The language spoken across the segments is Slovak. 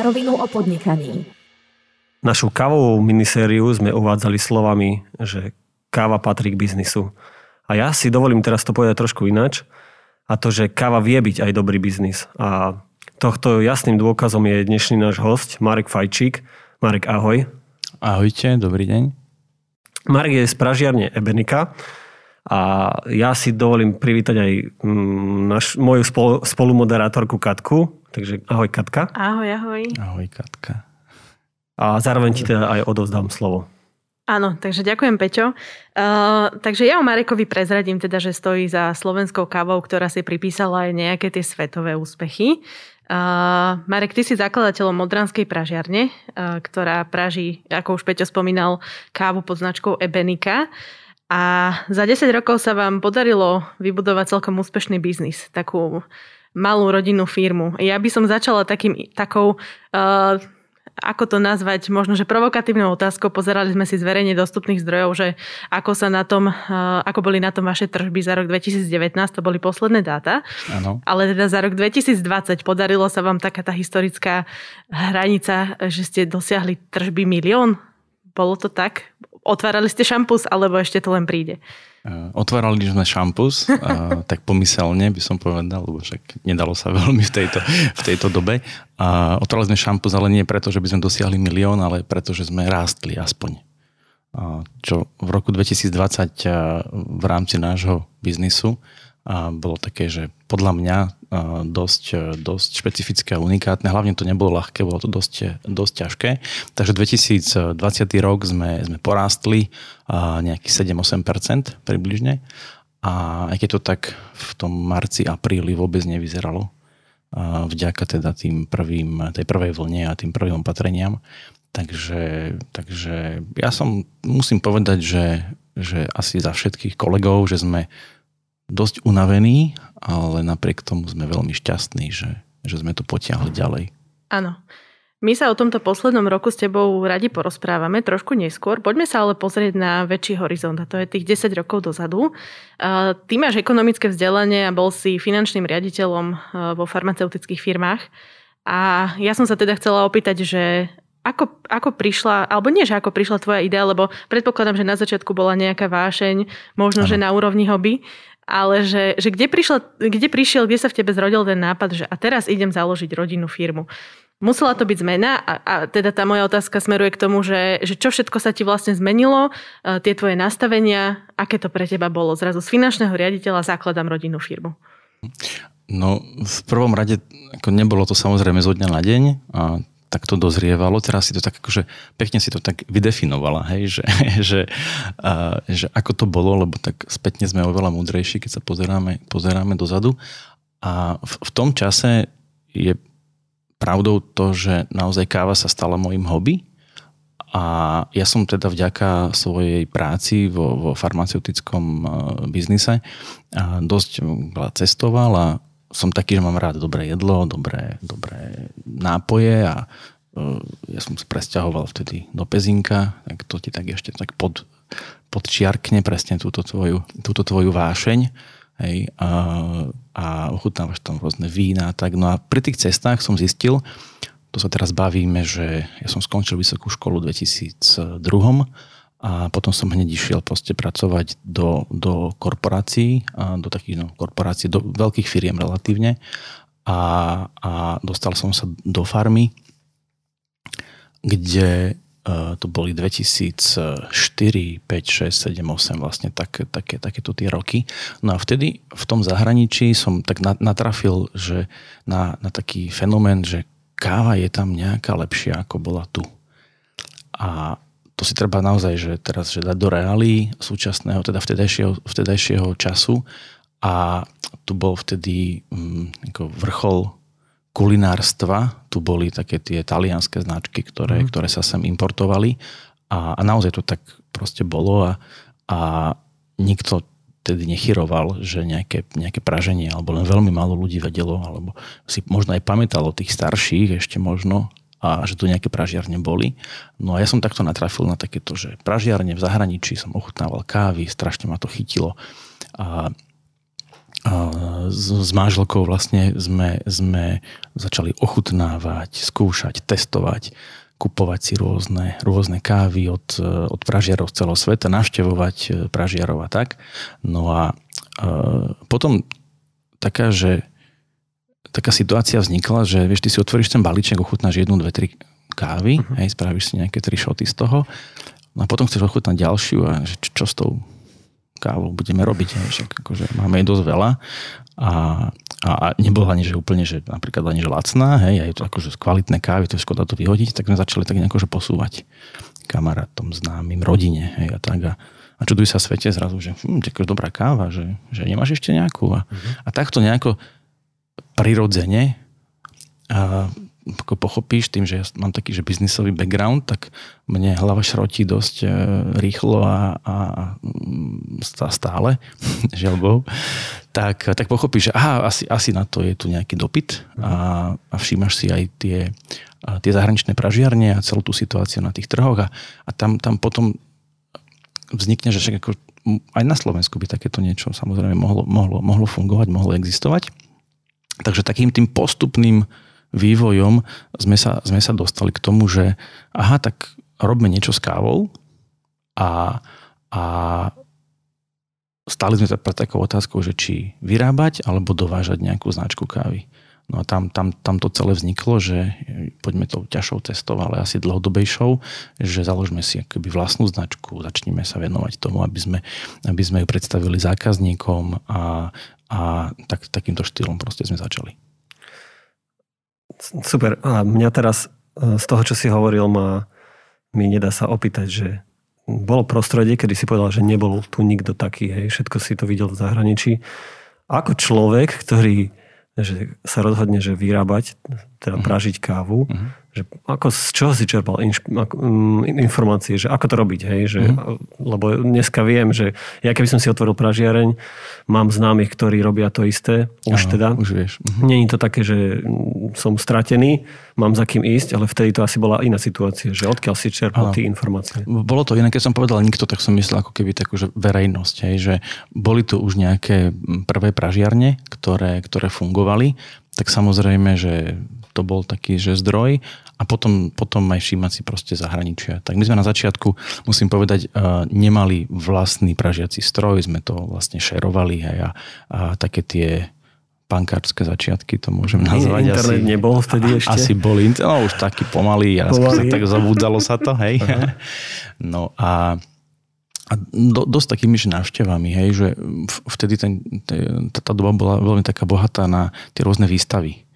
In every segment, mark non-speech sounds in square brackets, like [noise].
na rovinu o podnikaní. Našu kávovú minisériu sme uvádzali slovami, že káva patrí k biznisu. A ja si dovolím teraz to povedať trošku ináč. A to, že káva vie byť aj dobrý biznis. A tohto jasným dôkazom je dnešný náš host, Marek Fajčík. Marek, ahoj. Ahojte, dobrý deň. Marek je z Pražiarne Ebenika a ja si dovolím privítať aj mm, naš, moju spolumoderátorku Katku. Takže ahoj Katka. Ahoj, ahoj. Ahoj Katka a zároveň ti teda aj odovzdám slovo. Áno, takže ďakujem Peťo. Uh, takže ja o Marekovi prezradím teda, že stojí za slovenskou kávou, ktorá si pripísala aj nejaké tie svetové úspechy. Uh, Marek, ty si zakladateľom Modranskej pražiarne, uh, ktorá praží, ako už Peťo spomínal, kávu pod značkou Ebenika. A za 10 rokov sa vám podarilo vybudovať celkom úspešný biznis, takú malú rodinnú firmu. Ja by som začala takým, takou uh, ako to nazvať, možno, že provokatívnou otázkou. Pozerali sme si z verejne dostupných zdrojov, že ako sa na tom, eh, ako boli na tom vaše tržby za rok 2019, to boli posledné dáta. Ano. Ale teda za rok 2020 podarilo sa vám taká tá historická hranica, že ste dosiahli tržby milión? Bolo to tak? Otvárali ste šampus, alebo ešte to len príde? Eh, otvárali sme šampus, [laughs] tak pomyselne by som povedal, lebo však nedalo sa [laughs] veľmi v tejto, v tejto dobe. A otvárali sme šampus, ale nie preto, že by sme dosiahli milión, ale preto, že sme rástli aspoň. Čo v roku 2020 v rámci nášho biznisu bolo také, že podľa mňa dosť, dosť špecifické a unikátne. Hlavne to nebolo ľahké, bolo to dosť, dosť ťažké. Takže 2020 rok sme, sme porástli nejakých 7-8% približne. A aj keď to tak v tom marci, apríli vôbec nevyzeralo, vďaka teda tým prvým, tej prvej vlne a tým prvým opatreniam. Takže, takže ja som, musím povedať, že, že asi za všetkých kolegov, že sme dosť unavení, ale napriek tomu sme veľmi šťastní, že, že sme to potiahli ďalej. Áno. My sa o tomto poslednom roku s tebou radi porozprávame trošku neskôr. Poďme sa ale pozrieť na väčší horizont, a to je tých 10 rokov dozadu. Ty máš ekonomické vzdelanie a bol si finančným riaditeľom vo farmaceutických firmách. A ja som sa teda chcela opýtať, že ako, ako prišla, alebo nie, že ako prišla tvoja idea, lebo predpokladám, že na začiatku bola nejaká vášeň, možno, ano. že na úrovni hobby, ale že, že kde, prišla, kde prišiel, kde sa v tebe zrodil ten nápad, že a teraz idem založiť rodinnú firmu. Musela to byť zmena a, a teda tá moja otázka smeruje k tomu, že, že čo všetko sa ti vlastne zmenilo, e, tie tvoje nastavenia, aké to pre teba bolo. Zrazu z finančného riaditeľa základám rodinnú firmu. No v prvom rade ako nebolo to samozrejme zo dňa na deň a tak to dozrievalo, teraz si to tak akože pekne si to tak vydefinovala, hej, že, [laughs] že, a, že ako to bolo, lebo tak spätne sme oveľa múdrejší, keď sa pozeráme, pozeráme dozadu. A v, v tom čase je pravdou to, že naozaj káva sa stala môjim hobby a ja som teda vďaka svojej práci vo, vo farmaceutickom biznise dosť cestoval a som taký, že mám rád dobré jedlo, dobré, dobré nápoje a uh, ja som sa presťahoval vtedy do Pezinka, tak to ti tak ešte tak pod, podčiarkne presne túto tvoju, túto tvoju vášeň hej, a, a ochutnávaš tam rôzne vína. Tak. No a pri tých cestách som zistil, to sa teraz bavíme, že ja som skončil vysokú školu v 2002 a potom som hneď išiel proste pracovať do, do korporácií, do takých no, korporácií, do veľkých firiem relatívne a, a dostal som sa do farmy, kde uh, to boli 2004, 5, 6, 7, 8 vlastne tak, také, takéto tie roky. No a vtedy v tom zahraničí som tak natrafil že na, na taký fenomén, že káva je tam nejaká lepšia ako bola tu. A to si treba naozaj, že teraz že dať do reálí súčasného, teda vtedajšieho, vtedajšieho času. A tu bol vtedy um, ako vrchol kulinárstva, tu boli také tie talianské značky, ktoré, mm. ktoré sa sem importovali. A, a naozaj to tak proste bolo a, a nikto tedy nechyroval, že nejaké, nejaké praženie alebo len veľmi málo ľudí vedelo alebo si možno aj pamätalo tých starších ešte možno a že tu nejaké pražiarne boli. No a ja som takto natrafil na takéto, že pražiarne v zahraničí som ochutnával kávy, strašne ma to chytilo. A s, s manželkou vlastne sme, sme začali ochutnávať, skúšať, testovať, kupovať si rôzne, rôzne kávy od, od pražiarov z celého sveta, navštevovať pražiarov a tak. No a e, potom taká, že taká situácia vznikla, že vieš, ty si otvoríš ten balíček, ochutnáš jednu, dve, tri kávy, uh-huh. hej, spravíš si nejaké tri šoty z toho no a potom chceš ochutnať ďalšiu a že čo, čo s tou kávou budeme robiť. Že akože máme jej dosť veľa a, a, a nebola ani, že úplne, že napríklad ani, že lacná, hej, a je to akože kvalitné kávy, to je škoda to vyhodiť, tak sme začali tak nejako že posúvať kamarátom, známym, rodine, hej, a tak a, a čudujú sa svete zrazu, že hm, dobrá káva, že, že nemáš ešte nejakú. A, uh-huh. a takto nejako prirodzene a ako pochopíš tým, že ja mám taký že biznisový background, tak mne hlava šrotí dosť e, rýchlo a, a, a stále, [laughs] želbou, tak, tak pochopíš, že aha, asi, asi na to je tu nejaký dopyt a, a všímaš si aj tie, a tie zahraničné pražiarne a celú tú situáciu na tých trhoch a, a tam, tam potom vznikne, že však ako aj na Slovensku by takéto niečo samozrejme mohlo, mohlo, mohlo fungovať, mohlo existovať. Takže takým tým postupným vývojom sme sa, sme sa dostali k tomu, že aha, tak robme niečo s kávou a, a stáli sme pred takou otázkou, že či vyrábať alebo dovážať nejakú značku kávy. No a tam, tam, tam to celé vzniklo, že poďme tou ťažšou cestou, ale asi dlhodobejšou, že založme si akoby vlastnú značku, začneme sa venovať tomu, aby sme, aby sme ju predstavili zákazníkom a, a tak, takýmto štýlom proste sme začali. Super. A mňa teraz e, z toho, čo si hovoril, ma, mi nedá sa opýtať, že bolo prostredie, kedy si povedal, že nebol tu nikto taký, hej, všetko si to videl v zahraničí. Ako človek, ktorý že sa rozhodne, že vyrábať, teda mhm. pražiť kávu, uh-huh že ako, z čoho si čerpal inš, mm, informácie, že ako to robiť, hej, že, mm. lebo dneska viem, že ja keby som si otvoril pražiareň, mám známych, ktorí robia to isté, už Aha, teda. Už vieš. Mhm. Není to také, že som stratený, mám za kým ísť, ale vtedy to asi bola iná situácia, že odkiaľ si čerpal tie informácie. Bolo to iné, keď som povedal nikto, tak som myslel ako keby takú, že verejnosť, hej, že boli tu už nejaké prvé pražiarne, ktoré, ktoré fungovali, tak samozrejme, že to bol taký, že zdroj a potom, potom aj všímať si proste zahraničia. Tak my sme na začiatku, musím povedať, uh, nemali vlastný pražiaci stroj, sme to vlastne šerovali a, a také tie pankárske začiatky, to môžem nazvať. Internet asi, nebol vtedy ešte? Asi bol, no už taký pomalý, a [laughs] pomalý. tak zabúdalo sa to, hej. No a a do, dosť takými že návštevami, hej, že vtedy ten, tá doba bola veľmi taká bohatá na tie rôzne výstavy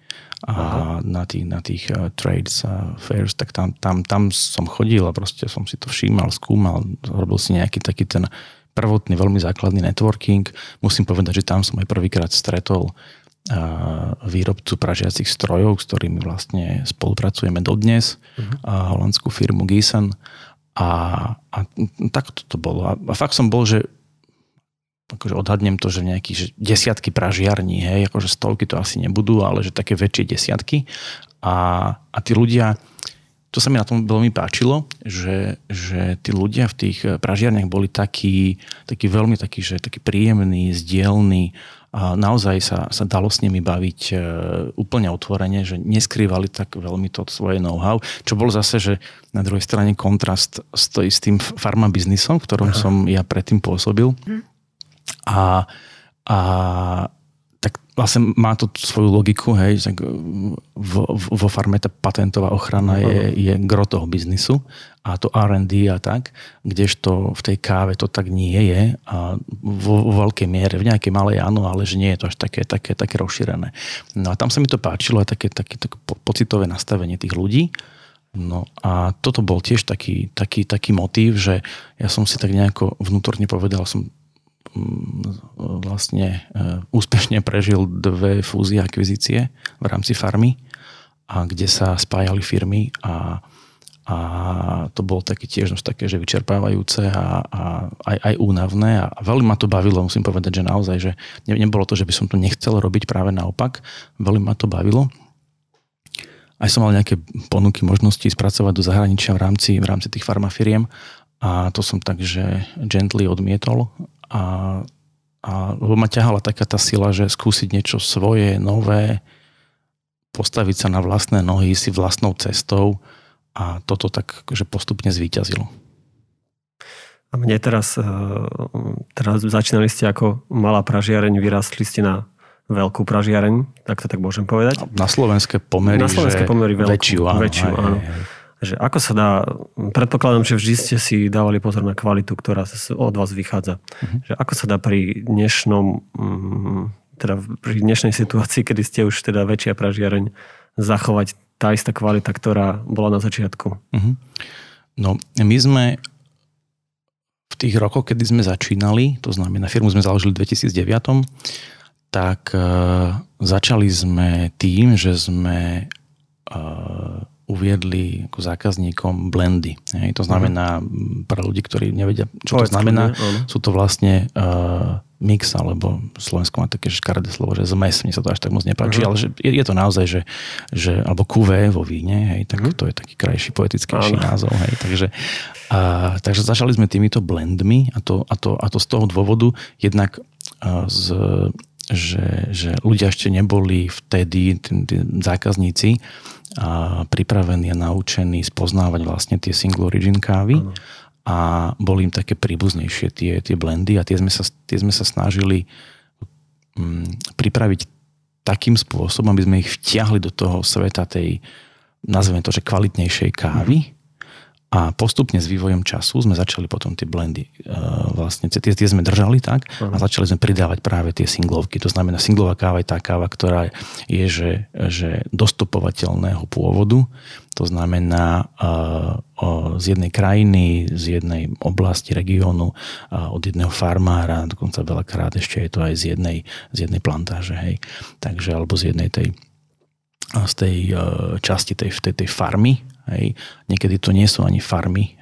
a na tých, na tých uh, trades a uh, fairs, tak tam, tam, tam som chodil a proste som si to všímal, skúmal, robil si nejaký taký ten prvotný, veľmi základný networking. Musím povedať, že tam som aj prvýkrát stretol uh, výrobcu pražiacich strojov, s ktorými vlastne spolupracujeme dodnes, uh-huh. a holandskú firmu Giesen. A, a tak to, bolo. A, a fakt som bol, že akože odhadnem to, že nejaký že desiatky pražiarní, hej, akože stovky to asi nebudú, ale že také väčšie desiatky. A, a tí ľudia, to sa mi na tom veľmi páčilo, že, že tí ľudia v tých pražiarniach boli takí, takí veľmi takí, že takí príjemní, zdielní, a naozaj sa, sa dalo s nimi baviť e, úplne otvorene, že neskrývali tak veľmi to svoje know-how, čo bol zase, že na druhej strane kontrast s, to, s tým farma biznisom, v ktorom Aha. som ja predtým pôsobil. Hm a, a vlastne má to svoju logiku, hej, tak vo, farme tá patentová ochrana je, je gro toho biznisu a to R&D a tak, kdežto v tej káve to tak nie je a vo, vo veľkej miere, v nejakej malej áno, ale že nie je to až také, také, také rozšírené. No a tam sa mi to páčilo aj také, také, také pocitové nastavenie tých ľudí, No a toto bol tiež taký, taký, taký motív, že ja som si tak nejako vnútorne povedal, som vlastne e, úspešne prežil dve fúzie akvizície v rámci farmy, a kde sa spájali firmy a, a to bolo také tiež také, že vyčerpávajúce a, a aj, aj únavné a veľmi ma to bavilo, musím povedať, že naozaj, že ne, nebolo to, že by som to nechcel robiť, práve naopak, veľmi ma to bavilo. Aj som mal nejaké ponuky, možnosti spracovať do zahraničia v rámci, v rámci tých farmafiriem a to som tak, že gently odmietol a, a lebo ma ťahala taká tá sila, že skúsiť niečo svoje, nové, postaviť sa na vlastné nohy, si vlastnou cestou a toto tak že postupne zvíťazilo. A mne teraz, eh, teraz začínali ste ako malá pražiareň, vyrastli ste na veľkú pražiareň, tak to tak môžem povedať. Na slovenské pomery, na slovenské pomery veľkú, väčšiu, áno. väčšiu, aj, áno. Aj, aj. Že ako sa dá, predpokladám, že vždy ste si dávali pozor na kvalitu, ktorá od vás vychádza. Uh-huh. Že ako sa dá pri dnešnom, mm, teda pri dnešnej situácii, kedy ste už teda väčšia pražiareň, zachovať tá istá kvalita, ktorá bola na začiatku? Uh-huh. No, my sme v tých rokoch, kedy sme začínali, to znamená, firmu sme založili v 2009, tak uh, začali sme tým, že sme uh, uviedli ako zákazníkom blendy. Hej, to znamená uh-huh. pre ľudí, ktorí nevedia, čo to znamená, sú to vlastne uh, mix, alebo Slovensko má také škaredé slovo, že zmes, mne sa to až tak moc nepáči, uh-huh. ale že je, je to naozaj, že, že alebo kuvé vo víne, hej, tak uh-huh. to je taký krajší, poetickejší uh-huh. názov. Hej, takže, a, takže začali sme týmito blendmi a to, a to, a to z toho dôvodu jednak a, z, že, že ľudia ešte neboli vtedy, tí, tí zákazníci, a pripravení a naučení spoznávať vlastne tie single origin kávy ano. a boli im také príbuznejšie tie, tie blendy a tie sme sa, tie sme sa snažili um, pripraviť takým spôsobom, aby sme ich vtiahli do toho sveta tej, nazveme to, že kvalitnejšej kávy a postupne s vývojom času sme začali potom tie blendy, uh, vlastne tie, tie sme držali tak a začali sme pridávať práve tie singlovky. To znamená, singlová káva je tá káva, ktorá je že, že dostopovateľného pôvodu. To znamená uh, uh, z jednej krajiny, z jednej oblasti, regiónu, uh, od jedného farmára, dokonca veľakrát ešte je to aj z jednej, z jednej plantáže, hej. Takže, alebo z jednej tej z tej časti tej, tej, tej farmy, Hej. Niekedy to nie sú ani farmy.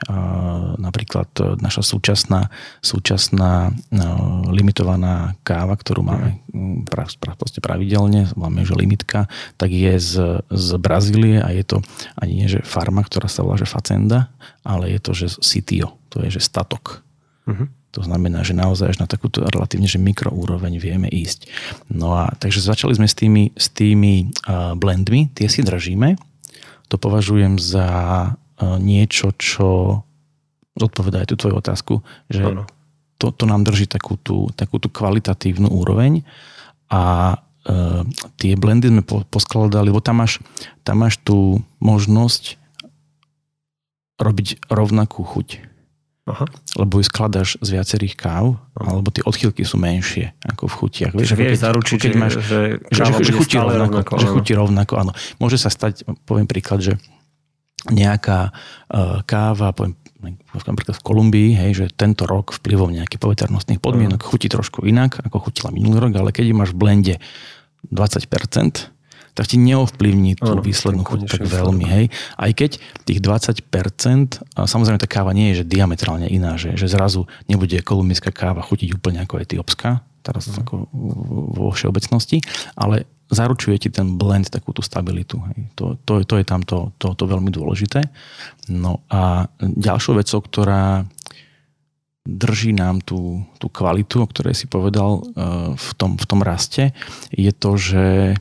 Napríklad e, naša súčasná, súčasná no, limitovaná káva, ktorú máme mm, pra, pra, pravidelne, máme že limitka, tak je z, z Brazílie a je to ani nie že farma, ktorá sa volá že Facenda, ale je to že sitio, to je že statok. Uh-huh. To znamená, že naozaj až na takúto relatívne že mikroúroveň vieme ísť. No a takže začali sme s tými, s tými uh, blendmi, tie si držíme, to považujem za e, niečo, čo zodpovedá aj tú tvoju otázku, že to, to nám drží takú tú, takú tú kvalitatívnu úroveň a e, tie blendy sme po, poskladali, lebo tam máš, tam máš tú možnosť robiť rovnakú chuť. Aha. Lebo ju skladáš z viacerých káv, Aha. alebo tie odchýlky sú menšie ako v chutiach. Vieš, vieš zaručiť, keď máš, že, že, že, že chutí rovnako, rovnako, že chutí rovnako, áno. Môže sa stať, poviem príklad, že nejaká uh, káva, poviem napríklad v Kolumbii, hej, že tento rok vplyvom nejakých poveternostných podmienok chutí trošku inak, ako chutila minulý rok, ale keď máš v blende 20%, tak ti neovplyvní tú ano, výslednú chuť tak veľmi. Hej. Aj keď tých 20%, a samozrejme tá káva nie je že diametrálne iná, že, že zrazu nebude kolumbijská káva chutiť úplne ako etiópska, teraz uh-huh. ako vo všeobecnosti, ale zaručuje ti ten blend takú tú stabilitu. Hej. To, to, to je tam to, to, to veľmi dôležité. No a ďalšou vecou, ktorá drží nám tú, tú kvalitu, o ktorej si povedal uh, v tom, v tom raste, je to, že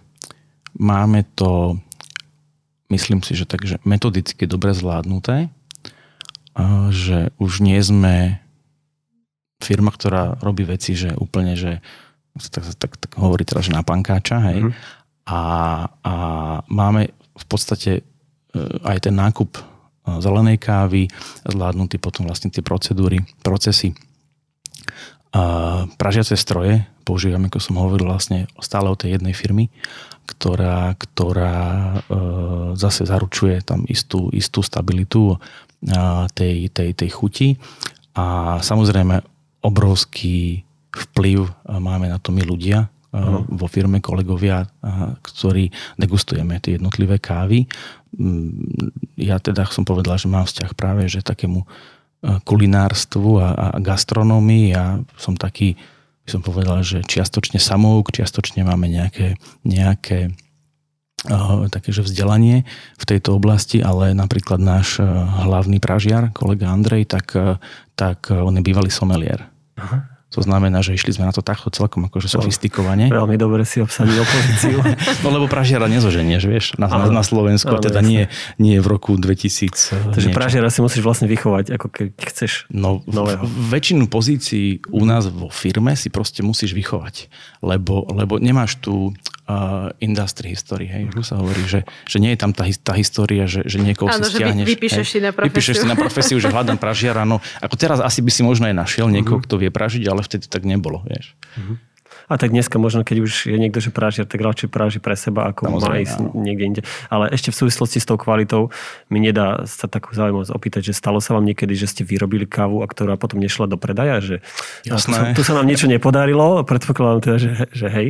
Máme to, myslím si, že takže metodicky dobre zvládnuté, že už nie sme firma, ktorá robí veci, že úplne, že tak, tak, tak hovorí teraz, že na pankáča, hej. Mm-hmm. A, a máme v podstate e, aj ten nákup e, zelenej kávy, zvládnutý potom vlastne tie procedúry, procesy. A pražiace stroje používame, ako som hovoril, vlastne stále o tej jednej firmy ktorá, ktorá e, zase zaručuje tam istú, istú stabilitu e, tej, tej, tej chuti a samozrejme obrovský vplyv e, máme na to my ľudia uh-huh. vo firme, kolegovia, ktorí degustujeme tie jednotlivé kávy. Mm, ja teda som povedal, že mám vzťah práve že takému kulinárstvu a, a gastronómii. Ja som taký by som povedal, že čiastočne samouk, čiastočne máme nejaké, nejaké uh, také, že vzdelanie v tejto oblasti, ale napríklad náš uh, hlavný pražiar, kolega Andrej, tak, uh, tak on je bývalý somelier. Aha. To znamená, že išli sme na to takto celkom akože sofistikovane. Veľmi dobre si obsadil opozíciu. [laughs] no lebo pražiara nezoženieš, vieš, na, na, na Slovensku, a teda nie, nie v roku 2000. Takže pražiara si musíš vlastne vychovať, ako keď chceš no, nového. väčšinu pozícií u nás vo firme si proste musíš vychovať, lebo, lebo nemáš tu uh, industry history, hej, mm-hmm. sa hovorí, že, že nie je tam tá, tá história, že, že niekoho Áno, si stiahneš. Že vypíšeš hej, si na profesiu. Vypíšeš si na profesiu, že hľadám pražiara, no ako teraz asi by si možno aj našiel niekoho, mm-hmm. kto vie pražiť, ale vtedy tak nebolo, vieš. Mm-hmm. A tak dneska možno, keď už je niekto, že práži, tak radšej práži pre seba, ako Samozrejme, má ísť áno. niekde inde. Ale ešte v súvislosti s tou kvalitou mi nedá sa takú zaujímavosť opýtať, že stalo sa vám niekedy, že ste vyrobili kávu, a ktorá potom nešla do predaja, že Jasné. Tu, tu sa nám niečo nepodarilo, predpokladám teda, že, že hej,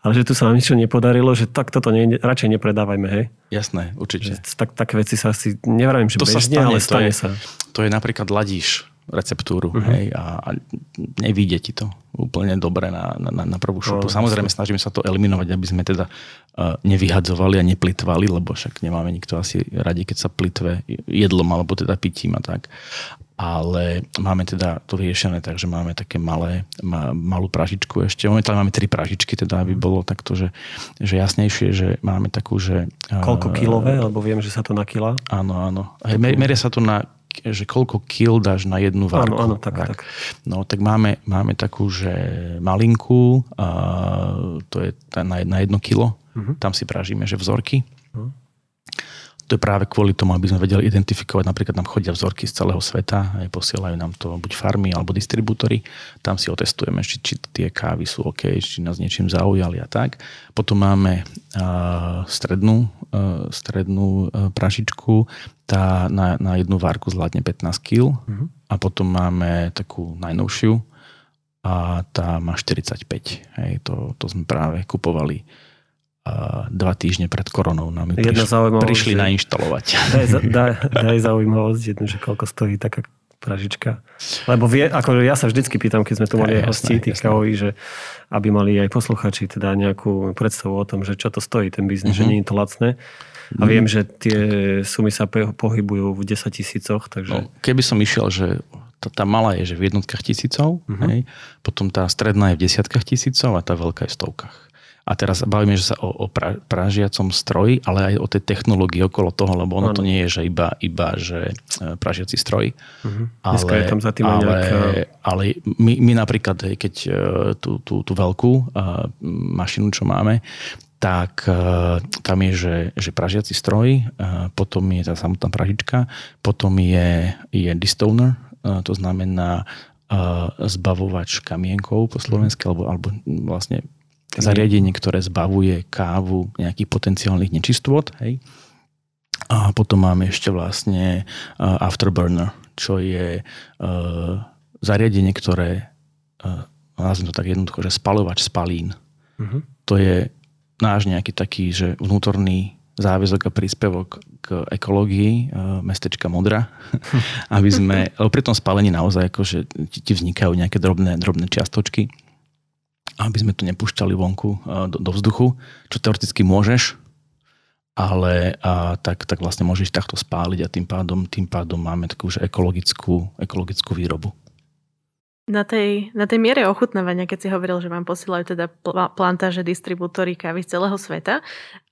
ale že tu sa nám niečo nepodarilo, že tak toto nie, radšej nepredávajme, hej? Jasné, určite. Že, tak, také veci sa asi, nevravím, že to bežne, sa stane, ale stane to je, sa. To je napríklad ladíš receptúru uh-huh. hej, a, a nevíde ti to úplne dobre na, na, na prvú šupu. No, Samozrejme snažíme sa to eliminovať, aby sme teda uh, nevyhadzovali a neplitvali, lebo však nemáme nikto asi radi, keď sa plitve jedlom alebo teda pitím a tak. Ale máme teda to riešené, takže máme také malé, ma, malú pražičku ešte. Momentálne máme tri pražičky, teda aby mhm. bolo takto, že, že jasnejšie, že máme takú, že... Koľko kilové? Lebo viem, že sa to na kila. Áno, áno. Hej, meria sa to na že koľko kil dáš na jednu varku. Áno, áno, tak, tak. tak. No, tak máme, máme takú, že malinku, a to je na, na jedno kilo. Uh-huh. Tam si pražíme, že vzorky. To je práve kvôli tomu, aby sme vedeli identifikovať, napríklad nám chodia vzorky z celého sveta, aj posielajú nám to buď farmy alebo distribútory, tam si otestujeme, či, či tie kávy sú OK, či nás niečím zaujali a tak. Potom máme uh, strednú, uh, strednú uh, pražičku, tá na, na jednu várku zvládne 15 kg uh-huh. a potom máme takú najnovšiu a tá má 45. Hej, to, to sme práve kupovali dva týždne pred koronou nám prišli, prišli že... nainštalovať. Daj, [laughs] daj, daj zaujímavosť jednu, že koľko stojí taká pražička. Lebo vie, ako ja sa vždycky pýtam, keď sme tu mali aj hostí, tých kavoví, že aby mali aj posluchači teda nejakú predstavu o tom, že čo to stojí ten biznis, uh-huh. že mhm. nie je to lacné. A viem, že tie sumy sa pohybujú v 10 tisícoch. Takže... No, keby som išiel, že tá, tá malá je že v jednotkách tisícov, uh-huh. hej, potom tá stredná je v desiatkách tisícov a tá veľká je v stovkách. A teraz bavíme že sa o, o pra, pražiacom stroji, ale aj o tej technológii okolo toho, lebo ono ano. to nie je, že iba, iba že e, pražiaci stroj. Uh-huh. Ale, je tam za tým ale, nejaká... ale my, my napríklad, keď e, tú, tú, tú veľkú uh, mašinu, čo máme, tak tam je, že, že pražiaci stroj, potom je tá samotná pražička, potom je, je distoner, to znamená zbavovač kamienkov po slovensky, alebo, alebo vlastne zariadenie, ktoré zbavuje kávu nejakých potenciálnych nečistôt. Hej. A potom máme ešte vlastne uh, Afterburner, čo je uh, zariadenie, ktoré, uh, nazviem to tak jednoducho, že spalovač spalín. Uh-huh. To je náš nejaký taký, že vnútorný záväzok a príspevok k ekológii mestečka Modra, [laughs] aby sme, lebo pri tom spálení naozaj akože ti, ti vznikajú nejaké drobné, drobné čiastočky aby sme to nepúšťali vonku do, do vzduchu, čo teoreticky môžeš, ale a, tak, tak vlastne môžeš takto spáliť a tým pádom, tým pádom máme takú už ekologickú, ekologickú výrobu. Na tej, na tej miere ochutnávania, keď si hovoril, že vám posielajú teda plantáže, distribútory kávy z celého sveta,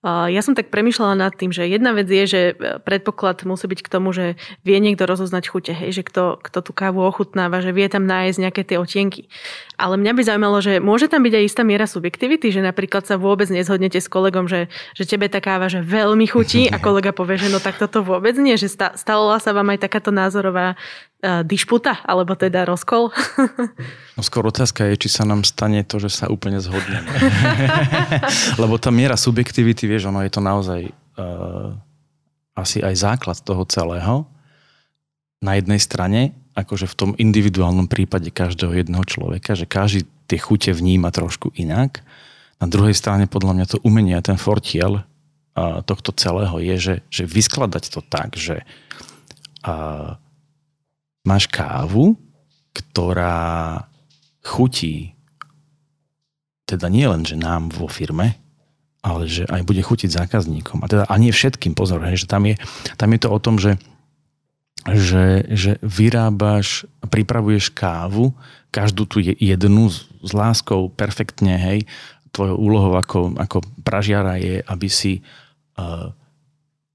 ja som tak premyšľala nad tým, že jedna vec je, že e, predpoklad musí byť k tomu, že vie niekto rozoznať chute, hej, že kto, kto tú kávu ochutnáva, že vie tam nájsť nejaké tie otienky. Ale mňa by zaujímalo, že môže tam byť aj istá miera subjektivity, že napríklad sa vôbec nezhodnete s kolegom, že, že tebe tá káva že veľmi chutí a kolega povie, že no tak toto vôbec nie, že stala sa vám aj takáto názorová uh, dišputa, alebo teda rozkol? [laughs] No skôr otázka je, či sa nám stane to, že sa úplne zhodneme. [laughs] Lebo tá miera subjektivity, vieš, ono je to naozaj uh, asi aj základ toho celého. Na jednej strane, akože v tom individuálnom prípade každého jedného človeka, že každý tie chute vníma trošku inak. Na druhej strane podľa mňa to umenie a ten fortiel uh, tohto celého je, že, že vyskladať to tak, že uh, máš kávu, ktorá chutí teda nie len, že nám vo firme, ale že aj bude chutiť zákazníkom. A teda a nie všetkým, pozor, hej, že tam je, tam je to o tom, že že, že vyrábaš, pripravuješ kávu, každú tu jednu s, s láskou perfektne, hej. Tvojou úlohou ako, ako pražiara je, aby si uh,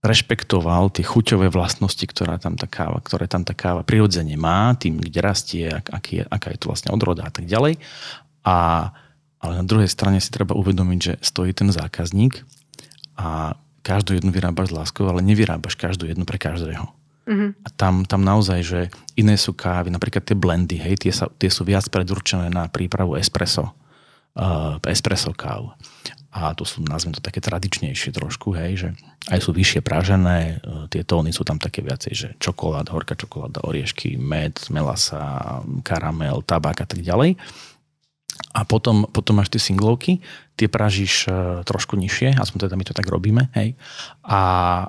rešpektoval tie chuťové vlastnosti, ktorá tam tá káva, ktoré tam tá káva prirodzene má, tým, kde rastie, ak, aký aká je to vlastne odroda a tak ďalej. A, ale na druhej strane si treba uvedomiť, že stojí ten zákazník a každú jednu vyrábaš s láskou, ale nevyrábaš každú jednu pre každého. Mm-hmm. A tam, tam naozaj, že iné sú kávy, napríklad tie blendy, hej, tie, sa, tie sú viac predurčené na prípravu espresso, uh, espresso káv. A to sú, nazvem to také tradičnejšie trošku, hej, že aj sú vyššie pražené, uh, tie tóny sú tam také viacej, že čokoláda, horká čokoláda, oriešky, med, melasa, karamel, tabak a tak ďalej. A potom, potom máš tie singlovky, tie pražíš uh, trošku nižšie, aspoň teda my to tak robíme, hej. A,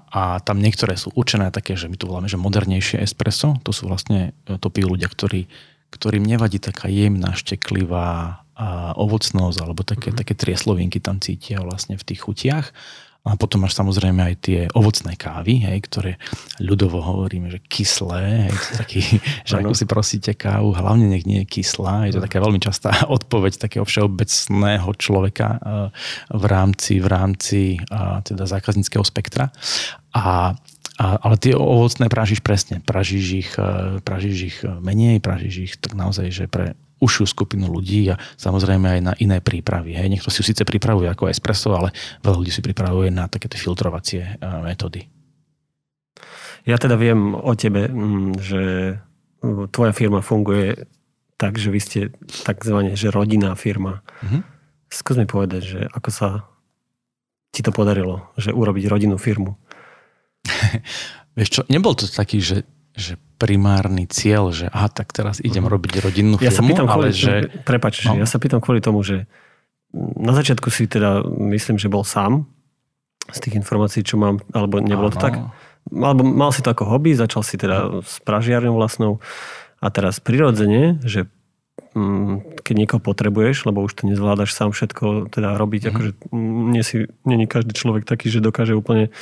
a tam niektoré sú určené také, že my to voláme, že modernejšie espresso, to sú vlastne, e, to pijú ľudia, ktorí, ktorým nevadí taká jemná, šteklivá a ovocnosť, alebo také, mm-hmm. také trieslovinky tam cítia vlastne v tých chutiach. A potom máš samozrejme aj tie ovocné kávy, hej, ktoré ľudovo hovoríme, že kyslé, hej, taký, [laughs] že ako si prosíte kávu, hlavne nech nie je kyslá. Je to taká veľmi častá [laughs] odpoveď takého všeobecného človeka eh, v rámci, v rámci teda zákazníckého spektra. A a, ale tie ovocné pražíš presne. Pražíš ich, eh, pražíš ich menej, pražíš ich tak naozaj, že pre užšiu skupinu ľudí a samozrejme aj na iné prípravy. Hej. Niekto si ju síce pripravuje ako espresso, ale veľa ľudí si pripravuje na takéto filtrovacie e, metódy. Ja teda viem o tebe, mm, že tvoja firma funguje tak, že vy ste takzvané, že rodinná firma. Mm-hmm. Skús mi povedať, že ako sa ti to podarilo, že urobiť rodinnú firmu? [laughs] Vieš čo, nebol to taký, že, že primárny cieľ, že aha, tak teraz idem uh-huh. robiť rodinnú firmu, ja sa pýtam ale kvôli, že... Prepač, no. ja sa pýtam kvôli tomu, že na začiatku si teda, myslím, že bol sám z tých informácií, čo mám, alebo nebolo to tak. Alebo mal si to ako hobby, začal si teda s pražiarňou vlastnou a teraz prirodzene, že keď niekoho potrebuješ, lebo už to nezvládaš sám všetko teda robiť, mm-hmm. akože nie, si, nie je každý človek taký, že dokáže úplne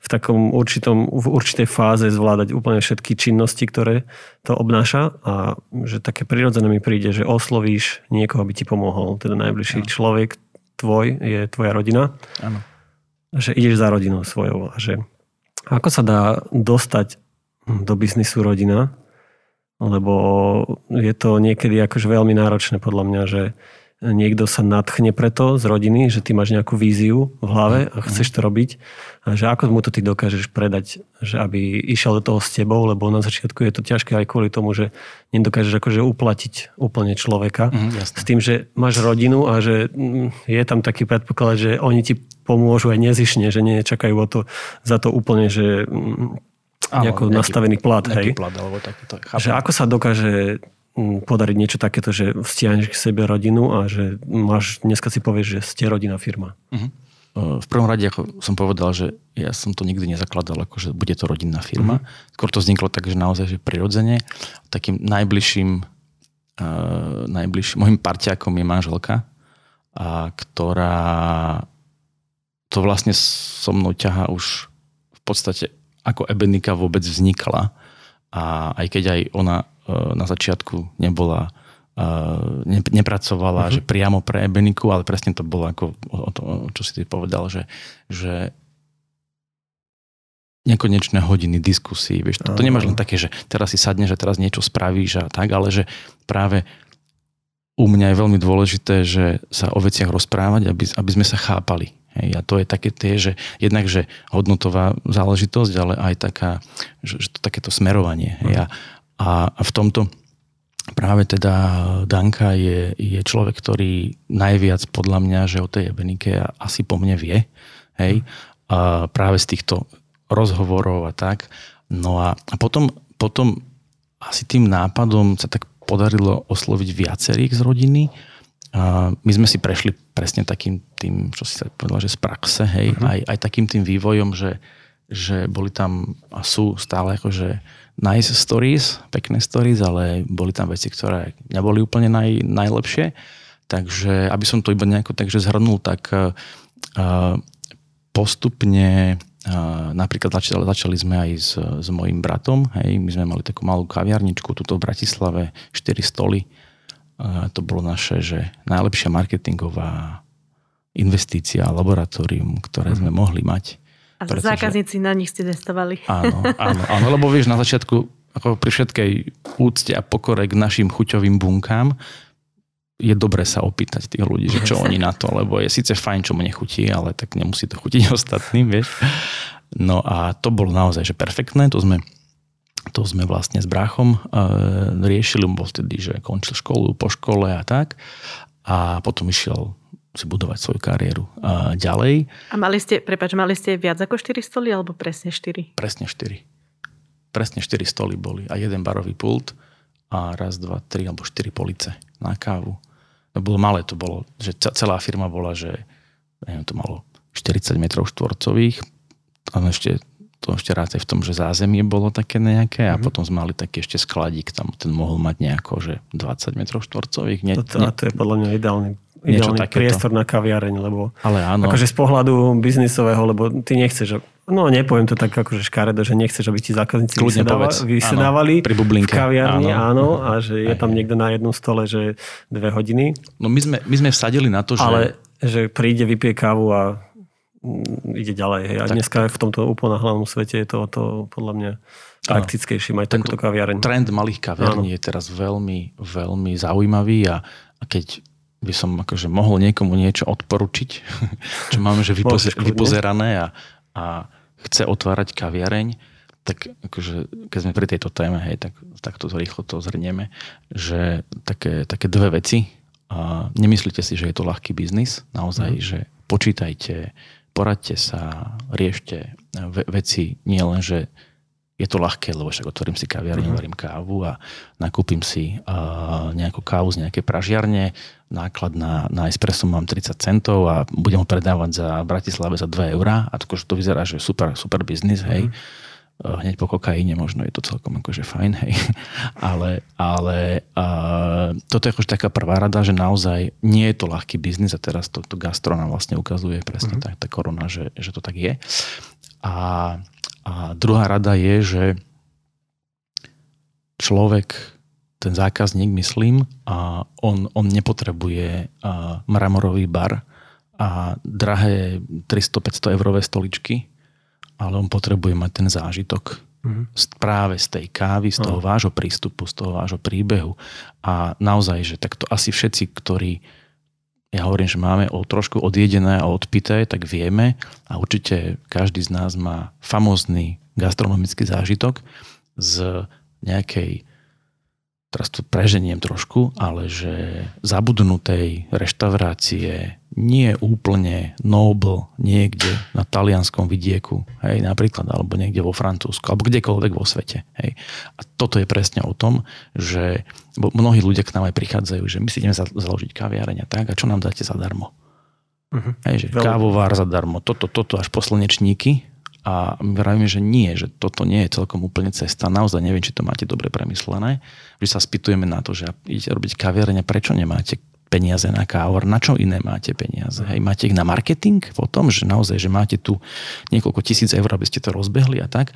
v takom určitom, v určitej fáze zvládať úplne všetky činnosti, ktoré to obnáša a že také prirodzené mi príde, že oslovíš niekoho, aby ti pomohol, teda najbližší no. človek tvoj je tvoja rodina. Áno. Že ideš za rodinou svojou a že ako sa dá dostať do biznisu rodina, lebo je to niekedy akože veľmi náročné podľa mňa, že niekto sa nadchne preto z rodiny, že ty máš nejakú víziu v hlave a mhm. chceš to robiť. A že ako mu to ty dokážeš predať, že aby išiel do toho s tebou, lebo na začiatku je to ťažké aj kvôli tomu, že nedokážeš akože uplatiť úplne človeka. Mm, s tým, že máš rodinu a že mm, je tam taký predpoklad, že oni ti pomôžu aj nezišne, že nečakajú o to, za to úplne, že nejako nejaký, nastavený plat. Hej. Plat, alebo takýto, že ako sa dokáže mm, podariť niečo takéto, že vzťahneš k sebe rodinu a že máš, dneska si povieš, že ste rodina firma. Uh-huh. V prvom rade, ako som povedal, že ja som to nikdy nezakladal, ako že bude to rodinná firma. Uh-huh. Skôr to vzniklo tak, že naozaj že prirodzene. Takým najbližším, uh, najbližším môjim parťákom je manželka, a ktorá to vlastne so mnou ťaha už v podstate ako Ebenika vôbec vznikla. A aj keď aj ona e, na začiatku nebola e, ne, nepracovala uh-huh. že priamo pre Ebeniku, ale presne to bolo ako o to, čo si ty povedal, že, že nekonečné hodiny diskusí. Vieš, to, to nemáš len také, že teraz si sadneš a teraz niečo spravíš a tak, ale že práve u mňa je veľmi dôležité, že sa o veciach rozprávať, aby, aby sme sa chápali. Hej, a to je také tie, že jednak, že hodnotová záležitosť, ale aj taká, že, že to takéto smerovanie. Hej, a, a v tomto práve teda Danka je, je človek, ktorý najviac podľa mňa, že o tej ebenike asi po mne vie. Hej, a práve z týchto rozhovorov a tak. No a, a potom, potom asi tým nápadom sa tak podarilo osloviť viacerých z rodiny, a my sme si prešli presne takým tým, čo si sa povedal, že z praxe, hej, uh-huh. aj, aj takým tým vývojom, že, že boli tam a sú stále akože nice stories, pekné stories, ale boli tam veci, ktoré neboli úplne naj, najlepšie. Takže, aby som to iba nejako takže zhrnul, tak uh, postupne napríklad začali, začali sme aj s, s mojim bratom, hej, my sme mali takú malú kaviarničku tuto v Bratislave, 4 stoly. To bolo naše, že najlepšia marketingová investícia, laboratórium, ktoré sme mhm. mohli mať. A pretože... zákazníci na nich ste testovali. Áno, [laughs] áno, áno, lebo vieš, na začiatku, ako pri všetkej úcte a pokore k našim chuťovým bunkám, je dobre sa opýtať tých ľudí, že čo oni na to, lebo je síce fajn, čo mu nechutí, ale tak nemusí to chutiť [laughs] ostatným, vieš. No a to bolo naozaj, že perfektné, to sme, to sme vlastne s bráchom e, riešili, bol vtedy, že končil školu po škole a tak a potom išiel si budovať svoju kariéru a ďalej. A mali ste, prepáč, mali ste viac ako 4 stoly alebo presne 4? Presne 4. Presne 4 stoly boli a jeden barový pult a raz, dva, tri alebo štyri police na kávu. To bolo malé, to bolo, že celá firma bola, že neviem, to malo 40 metrov štvorcových, a ešte, to ešte rád aj v tom, že zázemie bolo také nejaké a mm-hmm. potom sme mali taký ešte skladík, tam ten mohol mať nejako, že 20 metrov štvorcových. Nie, to, to, to je podľa mňa ideálny ideálny priestor na kaviareň, lebo Ale áno. akože z pohľadu biznisového, lebo ty nechceš, no nepoviem to tak akože škaredo, že nechceš, aby ti zákazníci vysedáva, vysedávali pri bublinke. v kaviarni, áno. áno, a že je tam niekto na jednom stole, že dve hodiny. No my sme, my sme vsadili na to, že... Ale že príde, vypije kávu a ide ďalej. Hej. A tak, dneska tak. v tomto úplne hlavnom svete je to, to podľa mňa praktickejšie mať takúto kaviareň. Trend malých kaviarní je teraz veľmi, veľmi zaujímavý a, a keď by som akože mohol niekomu niečo odporučiť, [laughs] čo máme že vypoze- vypozerané a, a chce otvárať kaviareň, tak akože, keď sme pri tejto téme, hej, tak, tak to rýchlo to zhrnieme, že také, také dve veci. A nemyslíte si, že je to ľahký biznis, naozaj, mm. že počítajte, poradte sa, riešte veci nie len, že je to ľahké, lebo však otvorím si kaviarne, uh-huh. varím kávu a nakúpim si uh, nejakú kávu z nejakej pražiarne, náklad na, na espresso mám 30 centov a budem ho predávať za Bratislave za 2 eurá a to, to vyzerá, že super, super biznis, hej. Uh-huh. Hneď po kokaine možno je to celkom akože fajn, hej. [laughs] ale ale uh, toto je akože taká prvá rada, že naozaj nie je to ľahký biznis a teraz to, to gastro nám vlastne ukazuje presne uh-huh. tá, tá korona, že, že to tak je. A a druhá rada je, že človek, ten zákazník, myslím, a on, on nepotrebuje mramorový bar a drahé 300-500 eurové stoličky, ale on potrebuje mať ten zážitok mm-hmm. práve z tej kávy, z toho vášho prístupu, z toho vášho príbehu. A naozaj, že takto asi všetci, ktorí ja hovorím, že máme o trošku odjedené a odpité, tak vieme a určite každý z nás má famózny gastronomický zážitok z nejakej teraz to preženiem trošku, ale že zabudnutej reštaurácie nie úplne noble niekde na talianskom vidieku, hej, napríklad, alebo niekde vo Francúzsku, alebo kdekoľvek vo svete. Hej. A toto je presne o tom, že mnohí ľudia k nám aj prichádzajú, že my si ideme založiť kaviareň a tak, a čo nám dáte zadarmo? Uh-huh. Hej, že kávovár zadarmo, toto, toto až po slnečníky, a my vravíme, že nie, že toto nie je celkom úplne cesta. Naozaj neviem, či to máte dobre premyslené. Že sa spýtujeme na to, že idete robiť kaviarne, prečo nemáte peniaze na kávor, na čo iné máte peniaze? Hej, máte ich na marketing o tom, že naozaj, že máte tu niekoľko tisíc eur, aby ste to rozbehli a tak.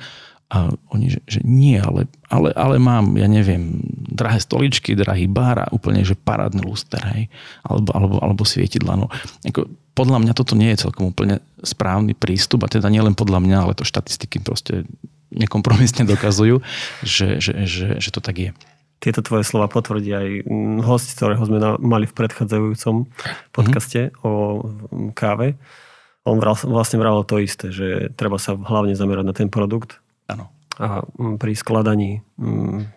A oni, že, že nie, ale, ale, ale mám, ja neviem, drahé stoličky, drahý bar a úplne, že parádny luster, hej, alebo, alebo, alebo svietidla. No, ako, podľa mňa toto nie je celkom úplne správny prístup a teda nielen podľa mňa, ale to štatistiky proste nekompromisne dokazujú, že, že, že, že to tak je. Tieto tvoje slova potvrdí aj host, ktorého sme mali v predchádzajúcom podcaste mm-hmm. o káve. On vlastne vravel to isté, že treba sa hlavne zamerať na ten produkt. Áno a pri skladaní,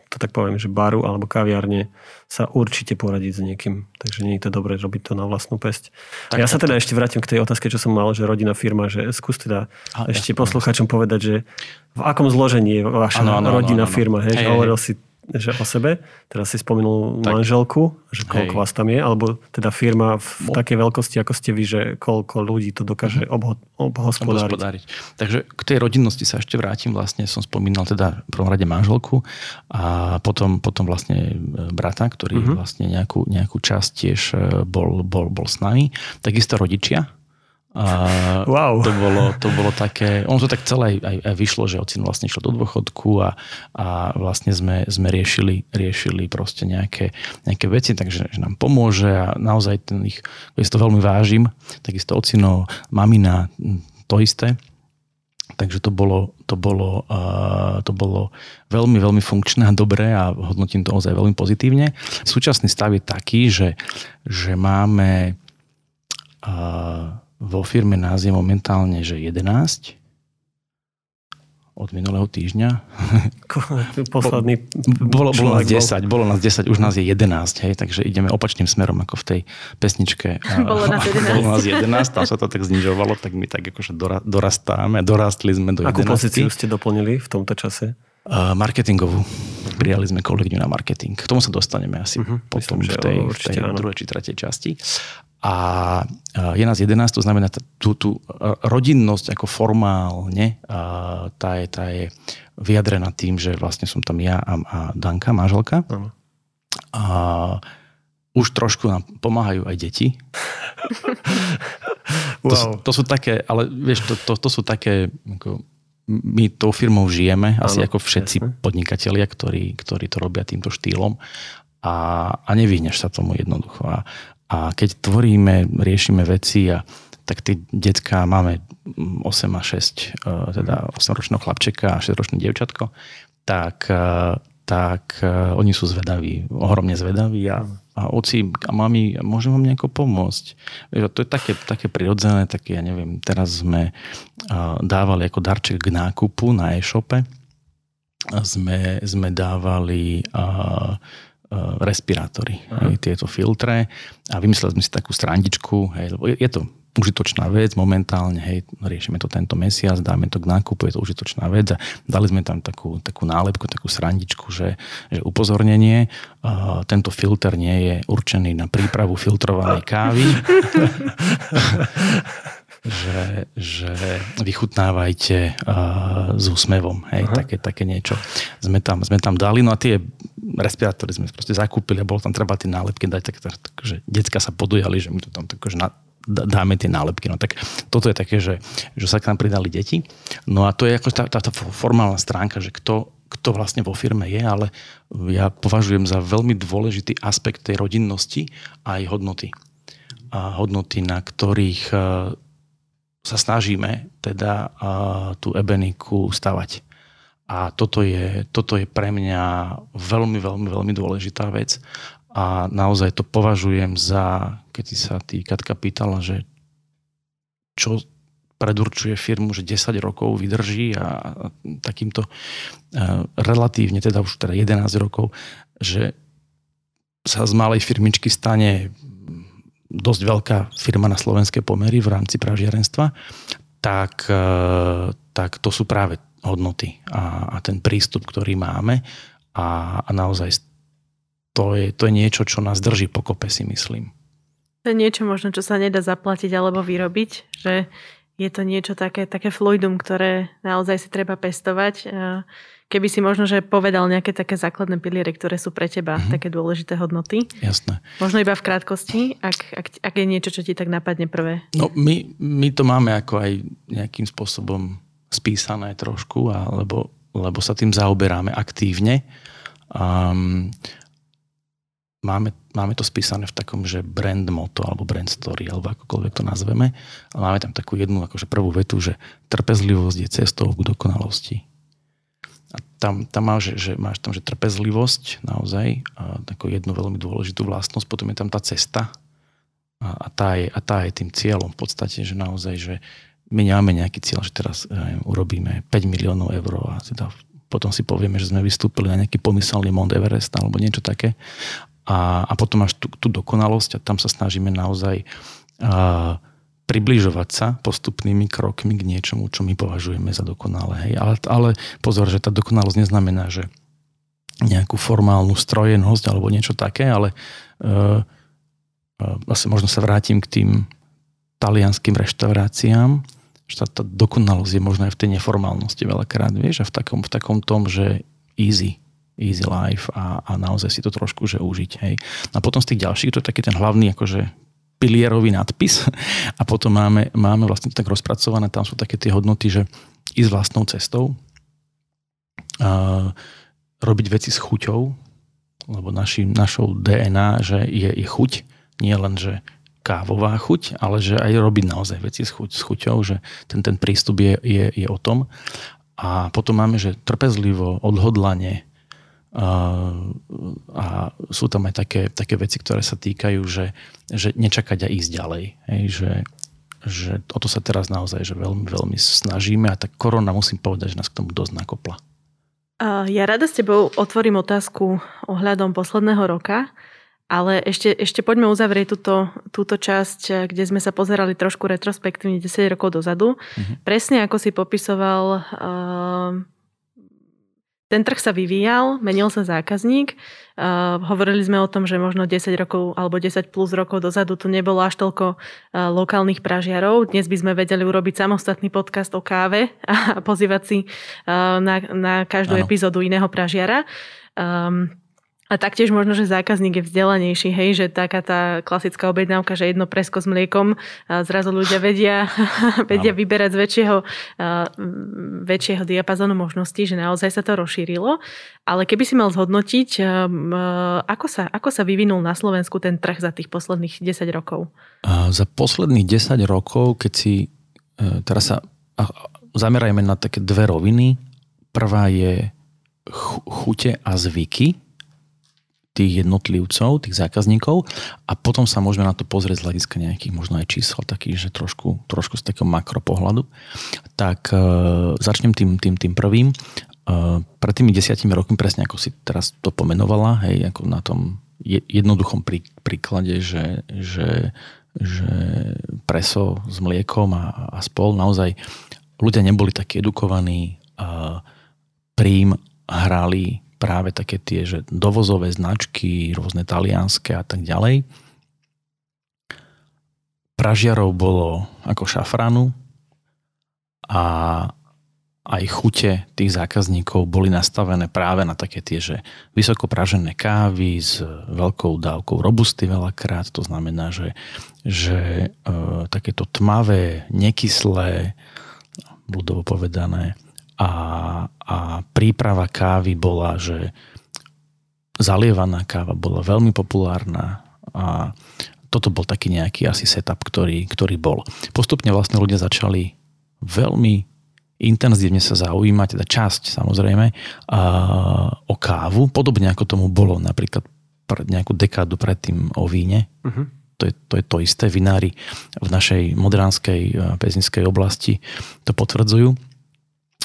to tak poviem, že baru alebo kaviarne sa určite poradiť s niekým. Takže nie je to dobré robiť to na vlastnú pesť. Tak, ja sa teda ešte vrátim k tej otázke, čo som mal, že rodina firma, že skús teda a, ešte ja, posluchačom povedať, že v akom zložení je vaša ano, ano, rodina ano, ano. firma. Hej, hej, hovoril hej. si že o sebe, teraz si spomenul tak. manželku, že koľko Hej. vás tam je, alebo teda firma v Bo... takej veľkosti, ako ste vy, že koľko ľudí to dokáže uh-huh. obho- obhospodáriť. obhospodáriť. Takže k tej rodinnosti sa ešte vrátim, vlastne som spomínal teda v prvom rade manželku a potom, potom vlastne e, brata, ktorý uh-huh. vlastne nejakú, nejakú časť tiež e, bol, bol, bol s nami. Takisto rodičia, A wow. to, bolo, to bolo také, on to tak celé aj, aj vyšlo, že ocino vlastne išiel do dôchodku a, a vlastne sme, sme riešili, riešili proste nejaké, nejaké veci, takže že nám pomôže a naozaj ten ich, ja to veľmi vážim, takisto ocino, mamina, to isté. Takže to bolo, to bolo, uh, to bolo veľmi, veľmi funkčné a dobré a hodnotím to ozaj veľmi pozitívne. Súčasný stav je taký, že, že máme uh, vo firme nás je momentálne, že 11 od minulého týždňa. [laughs] Posledný bolo, bolo nás 10, bolo nás 10, už nás je 11, hej, takže ideme opačným smerom ako v tej pesničke. [laughs] Bolo nás [laughs] 11. Bolo nás 11, tam sa to tak znižovalo, tak my tak akože dorastáme, dorastli sme do 11. Akú pozíciu ste doplnili v tomto čase? Marketingovú. Prijali sme kolegyňu na marketing. K tomu sa dostaneme asi uh-huh. potom Myslím, v tej, v tej druhej či tretej časti. A je nás 11, to znamená tú, tú rodinnosť ako formálne, tá je, tá je vyjadrená tým, že vlastne som tam ja a, a Danka, manželka. Uh-huh. A už trošku nám pomáhajú aj deti. [laughs] wow. to, to sú také, ale vieš, to, to, to sú také ako, my tou firmou žijeme, ano, asi ako všetci jasne. podnikatelia, ktorí, ktorí to robia týmto štýlom a, a nevyhneš sa tomu jednoducho. A, a keď tvoríme, riešime veci a tak tí decka máme 8 a 6, e, teda 8-ročného chlapčeka a 6-ročné dievčatko, tak, e, tak e, oni sú zvedaví, ohromne zvedaví a a oci a mami, môžem vám nejako pomôcť. To je také, také prirodzené, také, ja neviem, teraz sme dávali ako darček k nákupu na e-shope. Sme, sme dávali a, respirátory, hej, tieto filtre. A vymysleli sme si takú strandičku, hej, lebo je, je to užitočná vec momentálne, hej, riešime to tento mesiac, dáme to k nákupu, je to užitočná vec a dali sme tam takú, takú nálepku, takú srandičku, že, že upozornenie, uh, tento filter nie je určený na prípravu filtrovanej kávy. [laughs] že, že vychutnávajte uh, s úsmevom, hej, také, také niečo. Sme tam, sme tam dali, no a tie respirátory sme proste zakúpili a bolo tam treba tie nálepky dať, tak, tak, tak že decka sa podujali, že my to tam tak, že na, dáme tie nálepky. No tak toto je také, že, že sa k nám pridali deti. No a to je ako tá, tá, tá formálna stránka, že kto, kto vlastne vo firme je, ale ja považujem za veľmi dôležitý aspekt tej rodinnosti a aj hodnoty. A hodnoty, na ktorých sa snažíme teda tú ebeniku stavať. A toto je, toto je pre mňa veľmi, veľmi, veľmi dôležitá vec a naozaj to považujem za, keď si sa tý Katka pýtala, že čo predurčuje firmu, že 10 rokov vydrží a takýmto e, relatívne, teda už teda 11 rokov, že sa z malej firmičky stane dosť veľká firma na slovenské pomery v rámci pražiarenstva, tak, e, tak to sú práve hodnoty a, a ten prístup, ktorý máme a, a naozaj to je, to je niečo, čo nás drží pokope, si myslím. To je niečo možno, čo sa nedá zaplatiť alebo vyrobiť, že je to niečo také, také fluidum, ktoré naozaj si treba pestovať. Keby si možno, že povedal nejaké také základné piliere, ktoré sú pre teba mm-hmm. také dôležité hodnoty. Jasné. Možno iba v krátkosti, ak, ak, ak je niečo, čo ti tak napadne prvé. No my, my to máme ako aj nejakým spôsobom spísané trošku, alebo, lebo sa tým zaoberáme aktívne. Um, máme, máme to spísané v takom, že brand moto alebo brand story, alebo akokoľvek to nazveme. A máme tam takú jednu akože prvú vetu, že trpezlivosť je cestou k dokonalosti. Tam, tam máš, že, máš tam, že trpezlivosť naozaj, a takú jednu veľmi dôležitú vlastnosť, potom je tam tá cesta a, a, tá, je, a tá je tým cieľom v podstate, že naozaj, že my nemáme nejaký cieľ, že teraz neviem, urobíme 5 miliónov eur a teda potom si povieme, že sme vystúpili na nejaký pomyselný Mount Everest alebo niečo také, a, a potom máš tú, tú dokonalosť a tam sa snažíme naozaj a, približovať sa postupnými krokmi k niečomu, čo my považujeme za dokonalé. Hej. Ale, ale pozor, že tá dokonalosť neznamená, že nejakú formálnu strojenosť alebo niečo také, ale uh, uh, vlastne možno sa vrátim k tým talianským reštauráciám, že tá, tá dokonalosť je možno aj v tej neformálnosti veľakrát, vieš, a v takom, v takom tom, že easy, easy life a, a naozaj si to trošku že užiť. Hej. A potom z tých ďalších, to je taký ten hlavný akože pilierový nadpis [laughs] a potom máme, máme vlastne to tak rozpracované, tam sú také tie hodnoty, že ísť vlastnou cestou, uh, robiť veci s chuťou, lebo naši, našou DNA že je, je chuť, nie len, že kávová chuť, ale že aj robiť naozaj veci s, chuť, s chuťou, že ten, ten prístup je, je, je o tom. A potom máme, že trpezlivo, odhodlanie, a sú tam aj také, také veci, ktoré sa týkajú, že, že nečakať a ísť ďalej. Hej, že, že o to sa teraz naozaj že veľmi, veľmi snažíme a tá korona, musím povedať, že nás k tomu dosť nakopla. Ja rada s tebou otvorím otázku ohľadom posledného roka, ale ešte, ešte poďme uzavrieť túto, túto časť, kde sme sa pozerali trošku retrospektívne 10 rokov dozadu. Uh-huh. Presne ako si popisoval uh, ten trh sa vyvíjal, menil sa zákazník. Uh, hovorili sme o tom, že možno 10 rokov alebo 10 plus rokov dozadu tu nebolo až toľko uh, lokálnych pražiarov. Dnes by sme vedeli urobiť samostatný podcast o káve a [laughs] pozývať si uh, na, na každú ano. epizódu iného pražiara. Um, a taktiež možno, že zákazník je vzdelanejší, hej, že taká tá klasická objednávka, že jedno presko s mliekom, a zrazu ľudia vedia, [laughs] vedia vyberať z väčšieho, väčšieho diapazonu možností, že naozaj sa to rozšírilo. Ale keby si mal zhodnotiť, ako sa, ako sa vyvinul na Slovensku ten trh za tých posledných 10 rokov? Za posledných 10 rokov, keď si e, teraz sa zamerajme na také dve roviny. Prvá je chute a zvyky, tých jednotlivcov, tých zákazníkov a potom sa môžeme na to pozrieť z hľadiska nejakých možno aj čísel, takých, že trošku, trošku z takého makropohľadu. Tak e, začnem tým, tým, tým prvým. E, pred tými desiatimi rokmi, presne ako si teraz to pomenovala, hej, ako na tom jednoduchom prí, príklade, že, že, že preso s mliekom a, a spol, naozaj ľudia neboli takí edukovaní, a príjm hrali práve také tie, že dovozové značky, rôzne talianské a tak ďalej. Pražiarov bolo ako šafranu a aj chute tých zákazníkov boli nastavené práve na také tie, že vysoko pražené kávy s veľkou dávkou robusty veľakrát, to znamená, že, že e, takéto tmavé, nekyslé, budovo povedané, a, a príprava kávy bola, že zalievaná káva bola veľmi populárna a toto bol taký nejaký asi setup, ktorý, ktorý bol. Postupne vlastne ľudia začali veľmi intenzívne sa zaujímať, teda časť samozrejme, a, o kávu, podobne ako tomu bolo napríklad pred nejakú dekádu predtým o víne. Uh-huh. To, je, to je to isté. Vinári v našej modránskej pezinskej oblasti to potvrdzujú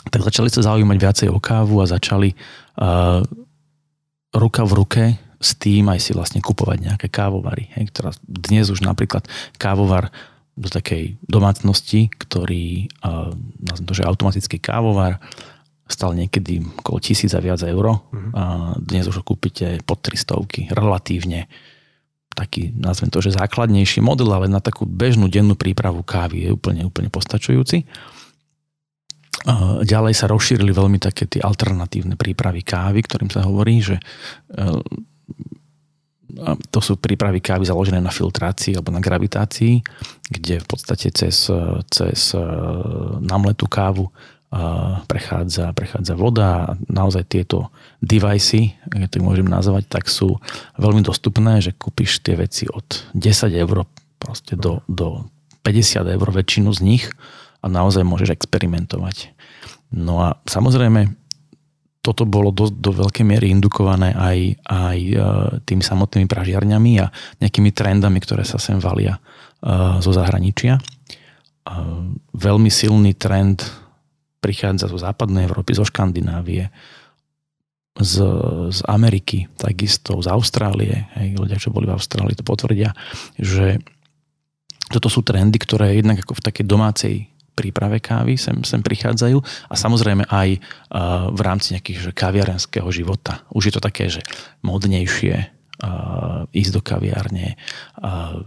tak začali sa zaujímať viacej o kávu a začali uh, ruka v ruke s tým aj si vlastne kupovať nejaké kávovary. Hej, ktorá dnes už napríklad kávovar do takej domácnosti, ktorý, uh, nazvem to, že automatický kávovar, stal niekedy okolo tisíc a viac euro. Uh-huh. A dnes už ho kúpite pod 300 relatívne taký, nazvem to, že základnejší model, ale na takú bežnú dennú prípravu kávy je úplne, úplne postačujúci. Ďalej sa rozšírili veľmi také tie alternatívne prípravy kávy, ktorým sa hovorí, že e, to sú prípravy kávy založené na filtrácii alebo na gravitácii, kde v podstate cez, cez e, namletú kávu e, prechádza, prechádza voda a naozaj tieto device, keď to môžem nazvať, tak sú veľmi dostupné, že kúpiš tie veci od 10 eur proste do, do 50 eur väčšinu z nich a naozaj môžeš experimentovať. No a samozrejme, toto bolo do, do veľkej miery indukované aj, aj e, tými samotnými pražiarňami a nejakými trendami, ktoré sa sem valia uh, zo zahraničia. Uh, veľmi silný trend prichádza zo západnej Európy, zo Škandinávie, z, z Ameriky, takisto z Austrálie. Hej, ľudia, čo boli v Austrálii, to potvrdia, že toto sú trendy, ktoré jednak ako v takej domácej príprave kávy sem, sem prichádzajú a samozrejme aj uh, v rámci nejakých že kaviarenského života. Už je to také, že modnejšie uh, ísť do kaviárne. Uh,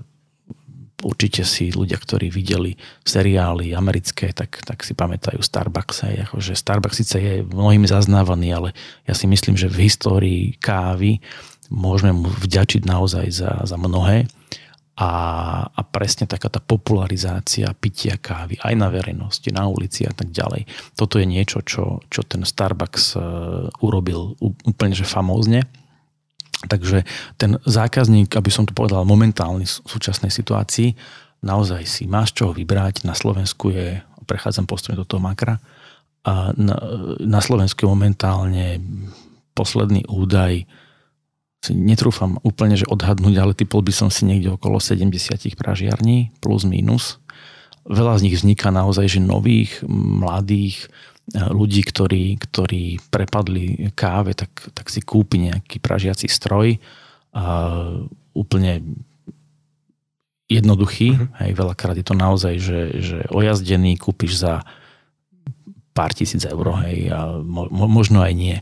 určite si ľudia, ktorí videli seriály americké, tak, tak si pamätajú Starbucks. Aj, akože Starbucks síce je mnohými zaznávaný, ale ja si myslím, že v histórii kávy môžeme mu vďačiť naozaj za, za mnohé a, a presne taká tá popularizácia pitia kávy aj na verejnosti, na ulici a tak ďalej. Toto je niečo, čo, čo ten Starbucks uh, urobil úplne že famózne. Takže ten zákazník, aby som to povedal momentálny v súčasnej situácii, naozaj si máš čo vybrať. Na Slovensku je, prechádzam postupne do toho makra, na, na Slovensku je momentálne posledný údaj si netrúfam úplne, že odhadnúť, ale typol by som si niekde okolo 70 pražiarní plus minus. Veľa z nich vzniká naozaj, že nových, mladých eh, ľudí, ktorí, ktorí prepadli káve, tak, tak si kúpi nejaký pražiaci stroj. A úplne jednoduchý. Uh-huh. Hej, veľakrát je to naozaj, že, že ojazdený kúpiš za pár tisíc eur, hej, a mo, možno aj nie.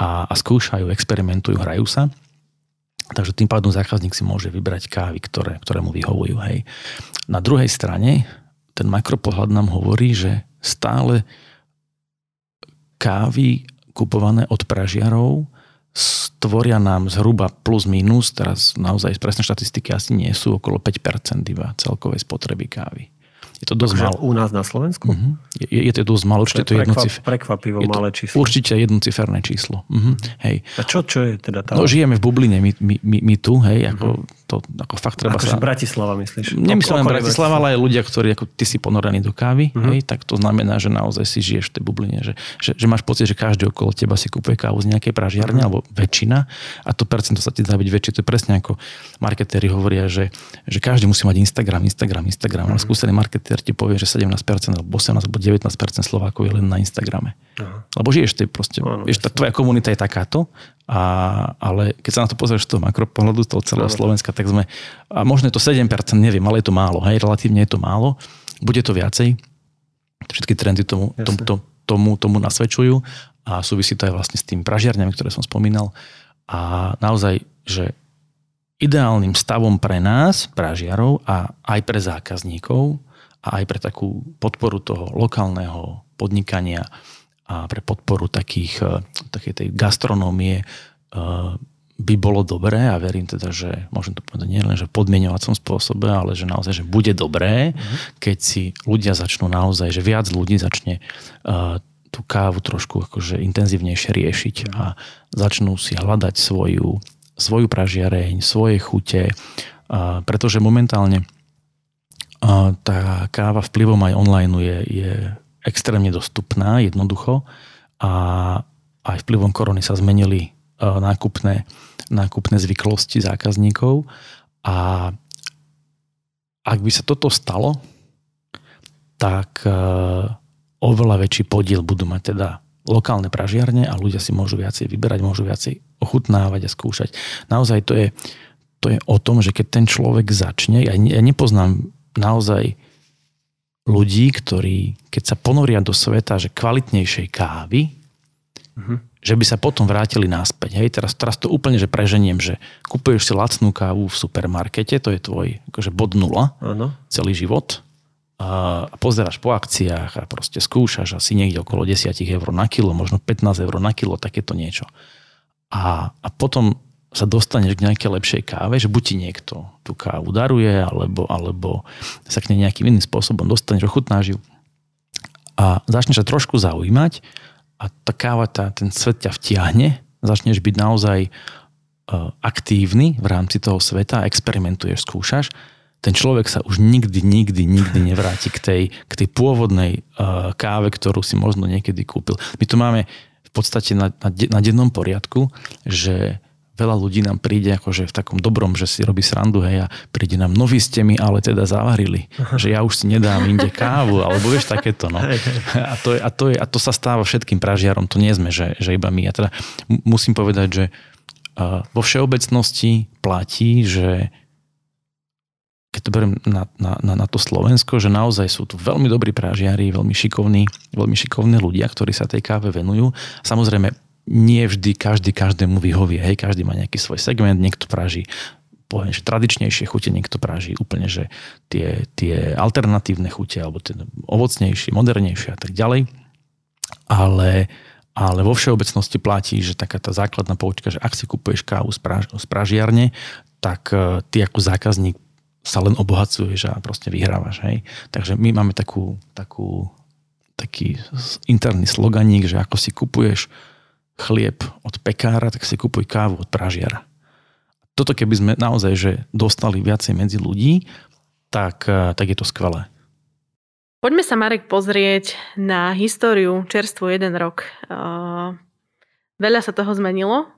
A, a skúšajú, experimentujú, hrajú sa. Takže tým pádom zákazník si môže vybrať kávy, ktoré, ktoré mu vyhovujú. Hej. Na druhej strane ten makropohľad nám hovorí, že stále kávy kupované od pražiarov stvoria nám zhruba plus minus, teraz naozaj presné štatistiky asi nie sú, okolo 5% iba celkovej spotreby kávy. Je to dosť málo. U nás na Slovensku? Uh-huh. Je, je to dosť málo, určite to je jednocifer... Prekvapivo je to malé číslo. Určite jednociferné číslo. Uh-huh. Hej. A čo, čo je teda tá... No žijeme v bubline, my, my, my, my tu, hej, ako uh-huh to ako fakt treba akože sa... Bratislava myslíš? Nemyslím len Bratislava, ale aj ľudia, ktorí ako ty si ponorení do kávy, uh-huh. hej, tak to znamená, že naozaj si žiješ v tej bubline, že, že, že máš pocit, že každý okolo teba si kúpuje kávu z nejakej pražiarne, uh-huh. alebo väčšina a to percento sa ti dá byť väčšie. To je presne ako marketéri hovoria, že, že každý musí mať Instagram, Instagram, Instagram, uh-huh. ale skúsený marketér ti povie, že 17% alebo 18 alebo 19% Slovákov je len na Instagrame. Uh-huh. Lebo žiješ ty proste, uh-huh. vieš, tá tvoja komunita je takáto a, ale keď sa na to pozrieš z toho makropohľadu, z toho celého Slovenska, tak sme, a možno je to 7%, neviem, ale je to málo, hej, relatívne je to málo, bude to viacej, všetky trendy tomu, tomu, tomu, tomu, tomu nasvedčujú a súvisí to aj vlastne s tým pražiarňami, ktoré som spomínal. A naozaj, že ideálnym stavom pre nás, pražiarov a aj pre zákazníkov a aj pre takú podporu toho lokálneho podnikania a pre podporu takých, e, takej tej gastronómie e, by bolo dobré a verím teda, že môžem to povedať nie len, že v podmienovacom spôsobe, ale že naozaj, že bude dobré, mm-hmm. keď si ľudia začnú naozaj, že viac ľudí začne uh, tú kávu trošku akože intenzívnejšie riešiť mm-hmm. a začnú si hľadať svoju, svoju pražiareň, svoje chute, uh, pretože momentálne uh, tá káva vplyvom aj online je, je extrémne dostupná, jednoducho a aj vplyvom korony sa zmenili e, nákupné, nákupné zvyklosti zákazníkov a ak by sa toto stalo, tak e, oveľa väčší podiel budú mať teda lokálne pražiarne a ľudia si môžu viacej vyberať, môžu viacej ochutnávať a skúšať. Naozaj to je, to je o tom, že keď ten človek začne, ja, ja nepoznám naozaj ľudí, ktorí, keď sa ponoria do sveta, že kvalitnejšej kávy, uh-huh. že by sa potom vrátili naspäť. Hej, teraz, teraz to úplne, že preženiem, že kupuješ si lacnú kávu v supermarkete, to je tvoj akože bod nula, uh-huh. celý život a pozeráš po akciách a proste skúšaš asi niekde okolo 10 eur na kilo, možno 15 eur na kilo, takéto niečo. A, a potom sa dostaneš k nejakej lepšej káve, že buď ti niekto tú kávu daruje, alebo, alebo sa k nej nejakým iným spôsobom dostaneš, ochutnáš ju a začneš sa trošku zaujímať a tá káva, tá, ten svet ťa vtiahne, začneš byť naozaj uh, aktívny v rámci toho sveta, experimentuješ, skúšaš, ten človek sa už nikdy, nikdy, nikdy nevráti k tej, k tej pôvodnej uh, káve, ktorú si možno niekedy kúpil. My to máme v podstate na, na, na dennom poriadku, že veľa ľudí nám príde akože v takom dobrom, že si robí srandu, hej, a príde nám, noví ste mi, ale teda zavarili, že ja už si nedám inde kávu, alebo vieš takéto, no. [laughs] A to, je, a, to je, a to sa stáva všetkým pražiarom, to nie sme, že, že iba my. A teda musím povedať, že vo všeobecnosti platí, že keď to beriem na, na, na, na to Slovensko, že naozaj sú tu veľmi dobrí prážiari, veľmi šikovní, veľmi šikovní ľudia, ktorí sa tej káve venujú. Samozrejme, nie vždy každý každému vyhovie. Hej, každý má nejaký svoj segment, niekto praží poviem, že tradičnejšie chute, niekto praží úplne, že tie, tie alternatívne chute, alebo tie ovocnejšie, modernejšie a tak ďalej. Ale, ale vo všeobecnosti platí, že taká tá základná poučka, že ak si kupuješ kávu z, praž, z pražiarne, tak uh, ty ako zákazník sa len obohacuješ a proste vyhrávaš. Hej? Takže my máme takú, takú, taký interný sloganík, že ako si kupuješ chlieb od pekára, tak si kupuj kávu od pražiara. Toto keby sme naozaj že dostali viacej medzi ľudí, tak, eh, tak je to skvelé. Poďme sa, Marek, pozrieť na históriu čerstvu jeden rok. Eh, veľa sa toho zmenilo.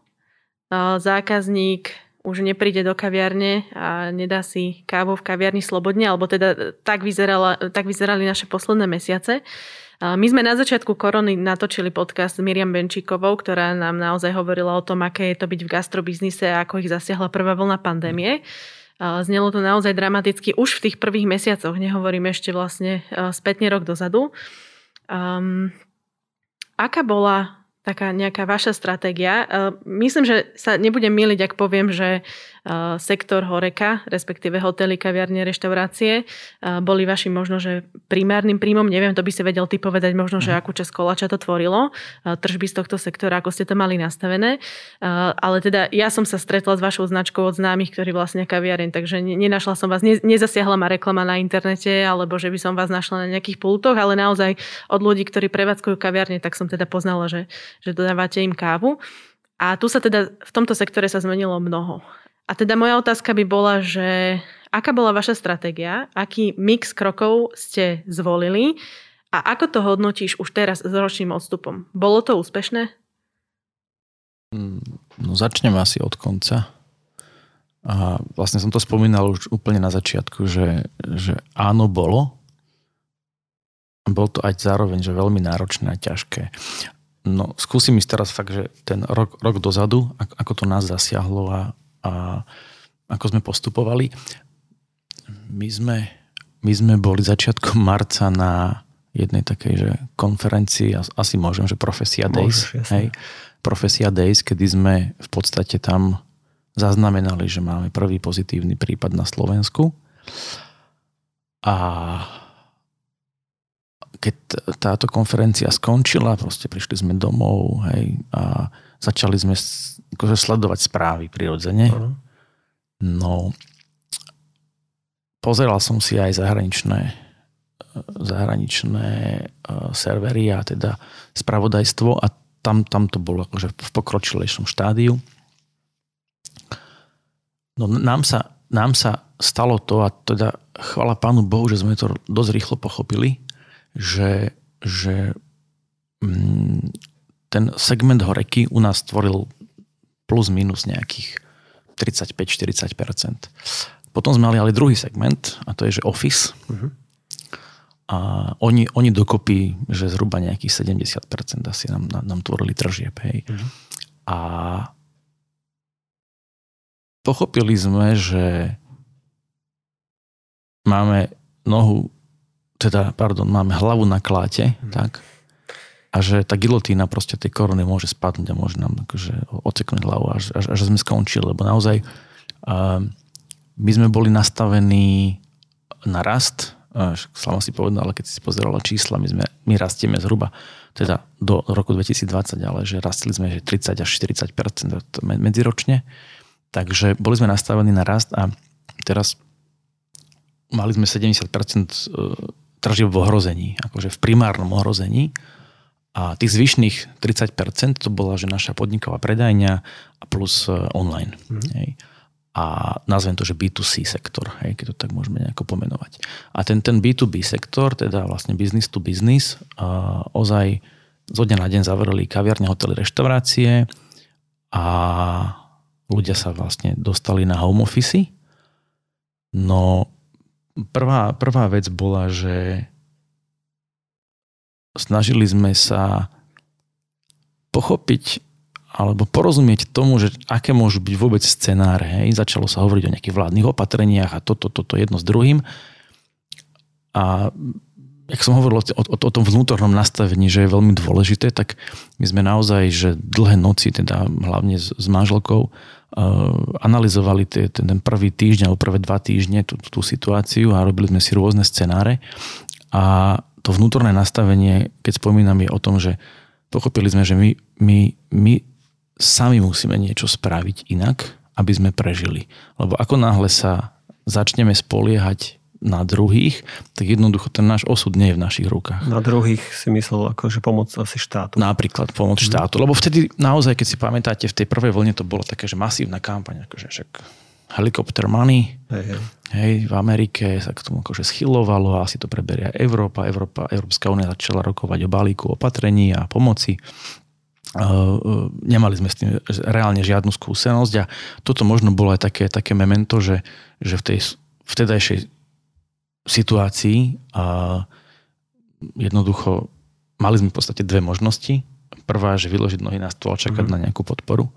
Eh, zákazník už nepríde do kaviarne a nedá si kávu v kaviarni slobodne, alebo teda tak, vyzerala, tak vyzerali naše posledné mesiace. My sme na začiatku korony natočili podcast s Miriam Benčíkovou, ktorá nám naozaj hovorila o tom, aké je to byť v gastrobiznise a ako ich zasiahla prvá vlna pandémie. Znelo to naozaj dramaticky už v tých prvých mesiacoch, nehovorím ešte vlastne spätne rok dozadu. Um, aká bola taká nejaká vaša stratégia. Myslím, že sa nebudem miliť, ak poviem, že sektor horeka, respektíve hotely, kaviarne, reštaurácie, boli vašim možno, že primárnym príjmom. Neviem, to by si vedel ty povedať možno, že mhm. akú časť koláča to tvorilo, tržby z tohto sektora, ako ste to mali nastavené. Ale teda ja som sa stretla s vašou značkou od známych, ktorí vlastne kaviareň, takže nenašla som vás, nezasiahla ma reklama na internete, alebo že by som vás našla na nejakých pultoch, ale naozaj od ľudí, ktorí prevádzkujú kaviarne, tak som teda poznala, že, že dodávate im kávu. A tu sa teda v tomto sektore sa zmenilo mnoho. A teda moja otázka by bola, že aká bola vaša stratégia, aký mix krokov ste zvolili a ako to hodnotíš už teraz s ročným odstupom? Bolo to úspešné? Mm, no začnem asi od konca. A vlastne som to spomínal už úplne na začiatku, že, že áno, bolo. Bol to aj zároveň, že veľmi náročné a ťažké. No skúsim ísť teraz fakt, že ten rok, rok dozadu, ako to nás zasiahlo a, a ako sme postupovali. My sme, my sme boli začiatkom marca na jednej takej že konferencii, asi môžem, že Profesia Days. Môžeš, hej, Profesia Days, kedy sme v podstate tam zaznamenali, že máme prvý pozitívny prípad na Slovensku. A keď táto konferencia skončila, proste prišli sme domov hej, a začali sme akože sledovať správy prirodzene. Uh-huh. No, pozeral som si aj zahraničné zahraničné uh, servery a teda spravodajstvo a tam, tam to bolo akože v pokročilejšom štádiu. No nám sa, nám sa stalo to a teda chvala pánu Bohu, že sme to dosť rýchlo pochopili, že, že mm, ten segment horeky u nás tvoril plus minus nejakých 35-40%. Potom sme mali ale druhý segment a to je, že Office. Uh-huh. A oni, oni dokopy, že zhruba nejakých 70% asi nám, nám tvorili tržieb. Hej. Uh-huh. A pochopili sme, že máme nohu teda, pardon, máme hlavu na kláte, mm. tak, a že tá gilotína proste tej korony môže spadnúť a môže nám akože oceknúť hlavu až, až, až sme skončili, lebo naozaj uh, my sme boli nastavení na rast, uh, si povedal, ale keď si pozerala čísla, my, sme, my rastieme zhruba teda do roku 2020, ale že rastli sme že 30 až 40% medziročne, takže boli sme nastavení na rast a teraz mali sme 70% tržieb v ohrození, akože v primárnom ohrození. A tých zvyšných 30% to bola, že naša podniková predajňa a plus e, online. Mm. Hej. A nazvem to, že B2C sektor, hej, keď to tak môžeme nejako pomenovať. A ten, ten B2B sektor, teda vlastne business to business, uh, ozaj zo dňa na deň zavreli kaviarne, hotely, reštaurácie a ľudia sa vlastne dostali na home office. No Prvá, prvá vec bola, že snažili sme sa pochopiť alebo porozumieť tomu, že aké môžu byť vôbec scenáre. Hej. Začalo sa hovoriť o nejakých vládnych opatreniach a toto, toto jedno s druhým. A jak som hovoril o, o, o tom vnútornom nastavení, že je veľmi dôležité, tak my sme naozaj, že dlhé noci, teda hlavne s, s manželkou, Eh, analyzovali ten, ten prvý týždeň alebo prvé dva týždne tú, tú situáciu a robili sme si rôzne scenáre. A to vnútorné nastavenie, keď spomínam, je o tom, že pochopili sme, že my, my, my sami musíme niečo spraviť inak, aby sme prežili. Lebo ako náhle sa začneme spoliehať na druhých, tak jednoducho ten náš osud nie je v našich rukách. Na druhých si myslel akože pomoc asi štátu. Napríklad pomoc mm. štátu. Lebo vtedy naozaj, keď si pamätáte, v tej prvej vlne to bolo také, že masívna kampaň, akože však helicopter money. Hej, hej. Hej, v Amerike sa k tomu akože schylovalo a asi to preberia Európa. Európa. Európska únia začala rokovať o balíku opatrení a pomoci. Uh, nemali sme s tým reálne žiadnu skúsenosť a toto možno bolo aj také, také memento, že, že v tej vtedajšej situácii a jednoducho mali sme v podstate dve možnosti. Prvá, že vyložiť nohy na stôl a čakať mm-hmm. na nejakú podporu.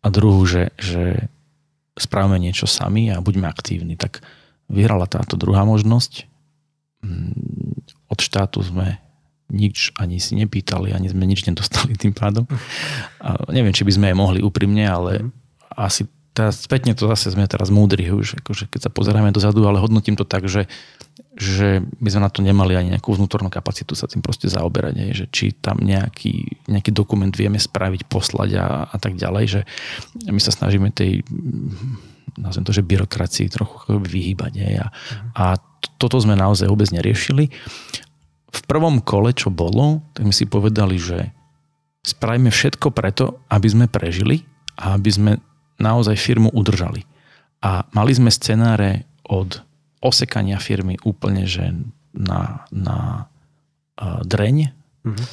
A druhú, že, že spravíme niečo sami a buďme aktívni. Tak vyhrala táto druhá možnosť. Mm, od štátu sme nič ani si nepýtali, ani sme nič nedostali tým pádom. A neviem, či by sme aj mohli úprimne, ale mm. asi teraz spätne to zase sme teraz múdri už, akože keď sa pozeráme dozadu, ale hodnotím to tak, že, že by sme na to nemali ani nejakú vnútornú kapacitu sa tým proste zaoberať, aj, že či tam nejaký, nejaký dokument vieme spraviť, poslať a, a tak ďalej, že my sa snažíme tej nazvem to, že byrokracii trochu vyhýbať. Aj, a, a toto sme naozaj vôbec neriešili v prvom kole, čo bolo, tak sme si povedali, že spravíme všetko preto, aby sme prežili a aby sme naozaj firmu udržali. A mali sme scenáre od osekania firmy úplne, že na, na uh, dreň. Mm-hmm.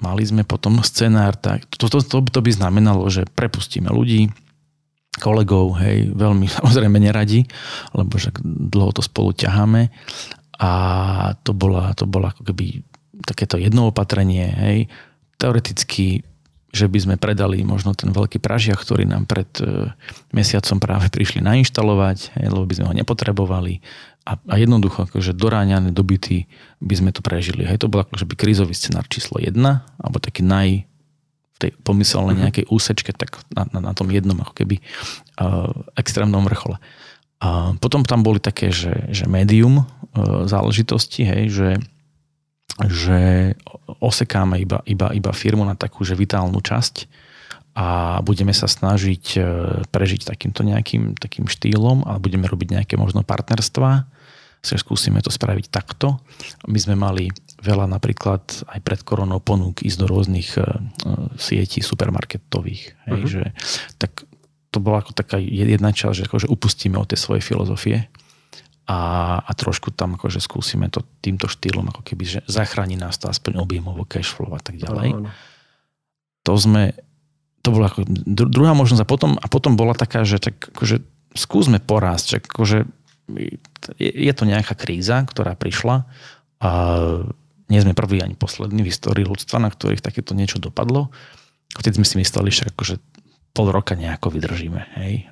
Mali sme potom scenár, tak to, to, to, to by znamenalo, že prepustíme ľudí, kolegov, hej, veľmi [laughs] samozrejme neradi, lebo však dlho to spolu ťaháme a to bola, to bola ako keby takéto jedno opatrenie, hej. Teoreticky, že by sme predali možno ten veľký pražiak, ktorý nám pred e, mesiacom práve prišli nainštalovať, lebo by sme ho nepotrebovali a, a jednoducho akože doráňané dobyty by sme to prežili. Hej, to bol akože by krízový scenár číslo 1, alebo taký naj v tej pomyselnej mhm. nejakej úsečke, tak na, na, na tom jednom ako keby uh, extrémnom vrchole. A potom tam boli také, že, že médium e, záležitosti, hej, že, že osekáme iba, iba, iba firmu na takú že vitálnu časť a budeme sa snažiť e, prežiť takýmto nejakým takým štýlom a budeme robiť nejaké možno partnerstva. Sa skúsime to spraviť takto. My sme mali veľa napríklad aj pred koronou ponúk ísť do rôznych uh, sietí supermarketových. Hej, uh-huh. že, tak to bola ako taká jedna časť, že akože upustíme od tej svojej filozofie a, a trošku tam akože skúsime to týmto štýlom, ako keby, že zachráni nás to aspoň objemovo, cashflow a tak ďalej. No, no. To sme, to bola ako druhá možnosť a potom, a potom bola taká, že tak akože skúsme porásť, že akože je, je to nejaká kríza, ktorá prišla a nie sme prvý ani poslední v histórii ľudstva, na ktorých takéto niečo dopadlo. Vtedy sme si mysleli, že akože pol roka nejako vydržíme. Hej.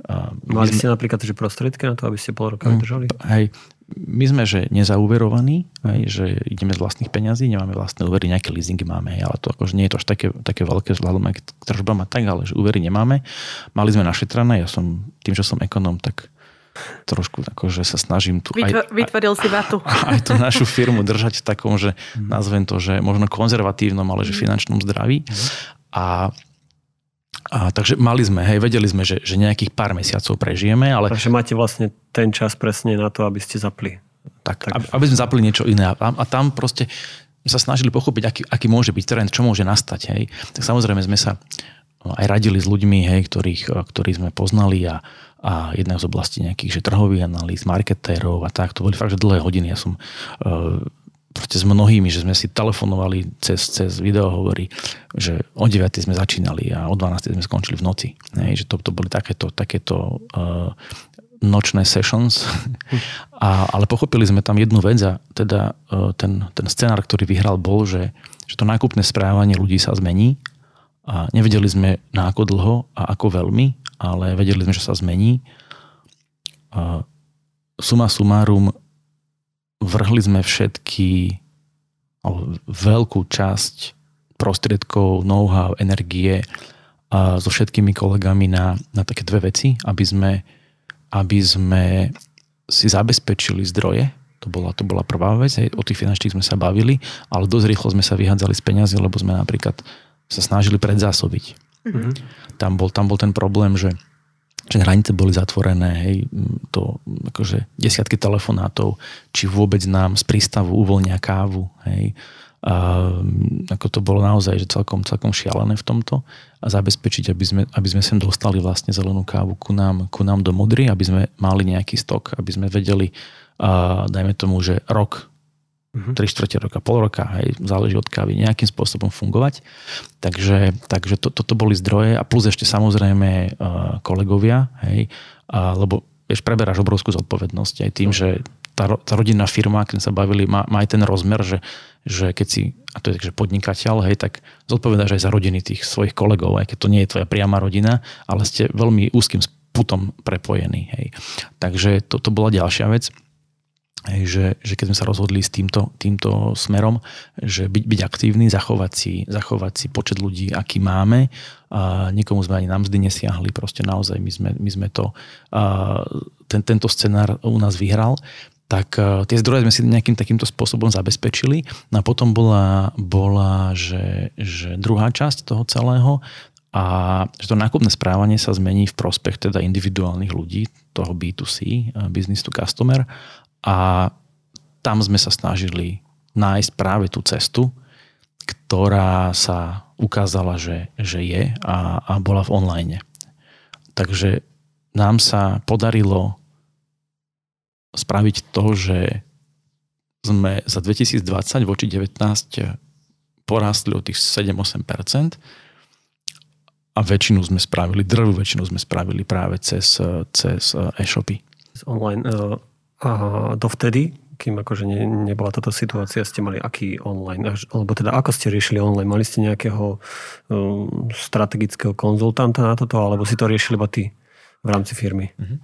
Mali sme, ste napríklad že prostriedky na to, aby ste pol roka mm, vydržali? Hej, my sme, že nezauverovaní, hej, že ideme z vlastných peňazí, nemáme vlastné úvery, nejaké leasingy máme, hej, ale to akože nie je to až také, také veľké vzhľadom k tržbám a tak, ale že úvery nemáme. Mali sme našetrané, ja som, tým, že som ekonom, tak trošku akože sa snažím tu aj, vytvoril si vatu. [laughs] Aj, aj tú našu firmu držať v takom, že mhm. nazvem to, že možno konzervatívnom, ale že mhm. finančnom zdraví. Mhm. A a, takže mali sme, hej, vedeli sme, že, že nejakých pár mesiacov prežijeme, ale... Takže máte vlastne ten čas presne na to, aby ste zapli. Tak, tak. aby sme zapli niečo iné. A, a tam proste sa snažili pochopiť, aký, aký môže byť trend, čo môže nastať. Hej. Tak samozrejme sme sa no, aj radili s ľuďmi, hej, ktorých, ktorých sme poznali a, a jedna z oblastí nejakých že trhových analýz, marketérov a tak. To boli fakt, že dlhé hodiny. Ja som uh, proste s mnohými, že sme si telefonovali cez, cez videohovory, že o 9. sme začínali a o 12. sme skončili v noci. Nej, že to, to boli takéto, takéto uh, nočné sessions. [laughs] A, ale pochopili sme tam jednu vec a teda uh, ten, ten scenár, ktorý vyhral, bol, že, že to nákupné správanie ľudí sa zmení a nevedeli sme na ako dlho a ako veľmi, ale vedeli sme, že sa zmení. Uh, suma sumárum vrhli sme všetky veľkú časť prostriedkov, know-how, energie a so všetkými kolegami na, na také dve veci, aby sme, aby sme si zabezpečili zdroje. To bola, to bola prvá vec, hej, o tých finančných sme sa bavili, ale dosť rýchlo sme sa vyhádzali z peniazy, lebo sme napríklad sa snažili predzásobiť. Mm-hmm. Tam, bol, tam bol ten problém, že že hranice boli zatvorené, hej, to akože desiatky telefonátov, či vôbec nám z prístavu uvoľnia kávu, hej. A, ako to bolo naozaj že celkom, celkom šialené v tomto a zabezpečiť, aby sme, aby sme sem dostali vlastne zelenú kávu ku nám, ku nám do Modry, aby sme mali nejaký stok, aby sme vedeli, a, dajme tomu, že rok uh-huh. 3 čtvrte roka, pol roka, hej, záleží od kávy, nejakým spôsobom fungovať. Takže, takže to, toto boli zdroje a plus ešte samozrejme uh, kolegovia, hej, uh, lebo vieš, preberáš obrovskú zodpovednosť aj tým, že tá, tá rodinná firma, keď sa bavili, má, má aj ten rozmer, že, že keď si, a to je takže podnikateľ, hej, tak zodpovedáš aj za rodiny tých svojich kolegov, aj keď to nie je tvoja priama rodina, ale ste veľmi úzkým putom prepojení. Hej. Takže to, to bola ďalšia vec. Hej, že, že keď sme sa rozhodli s týmto, týmto smerom, že byť, byť aktívny, zachovať si, zachovať si počet ľudí, aký máme, a nikomu sme ani na mzdy nesiahli, proste naozaj my sme, my sme to, a ten, tento scenár u nás vyhral, tak tie zdroje sme si nejakým takýmto spôsobom zabezpečili. No a potom bola, bola že, že druhá časť toho celého a že to nákupné správanie sa zmení v prospech teda individuálnych ľudí, toho B2C, business to customer a tam sme sa snažili nájsť práve tú cestu, ktorá sa ukázala, že, že je a, a bola v online. Takže nám sa podarilo spraviť to, že sme za 2020 voči 19 porastli o tých 7-8% a väčšinu sme spravili, drvú väčšinu sme spravili práve cez, cez e-shopy. Online uh, a dovtedy, kým akože ne, nebola táto situácia, ste mali aký online, alebo teda ako ste riešili online? Mali ste nejakého um, strategického konzultanta na toto, alebo si to riešili iba ty v rámci firmy? Mhm.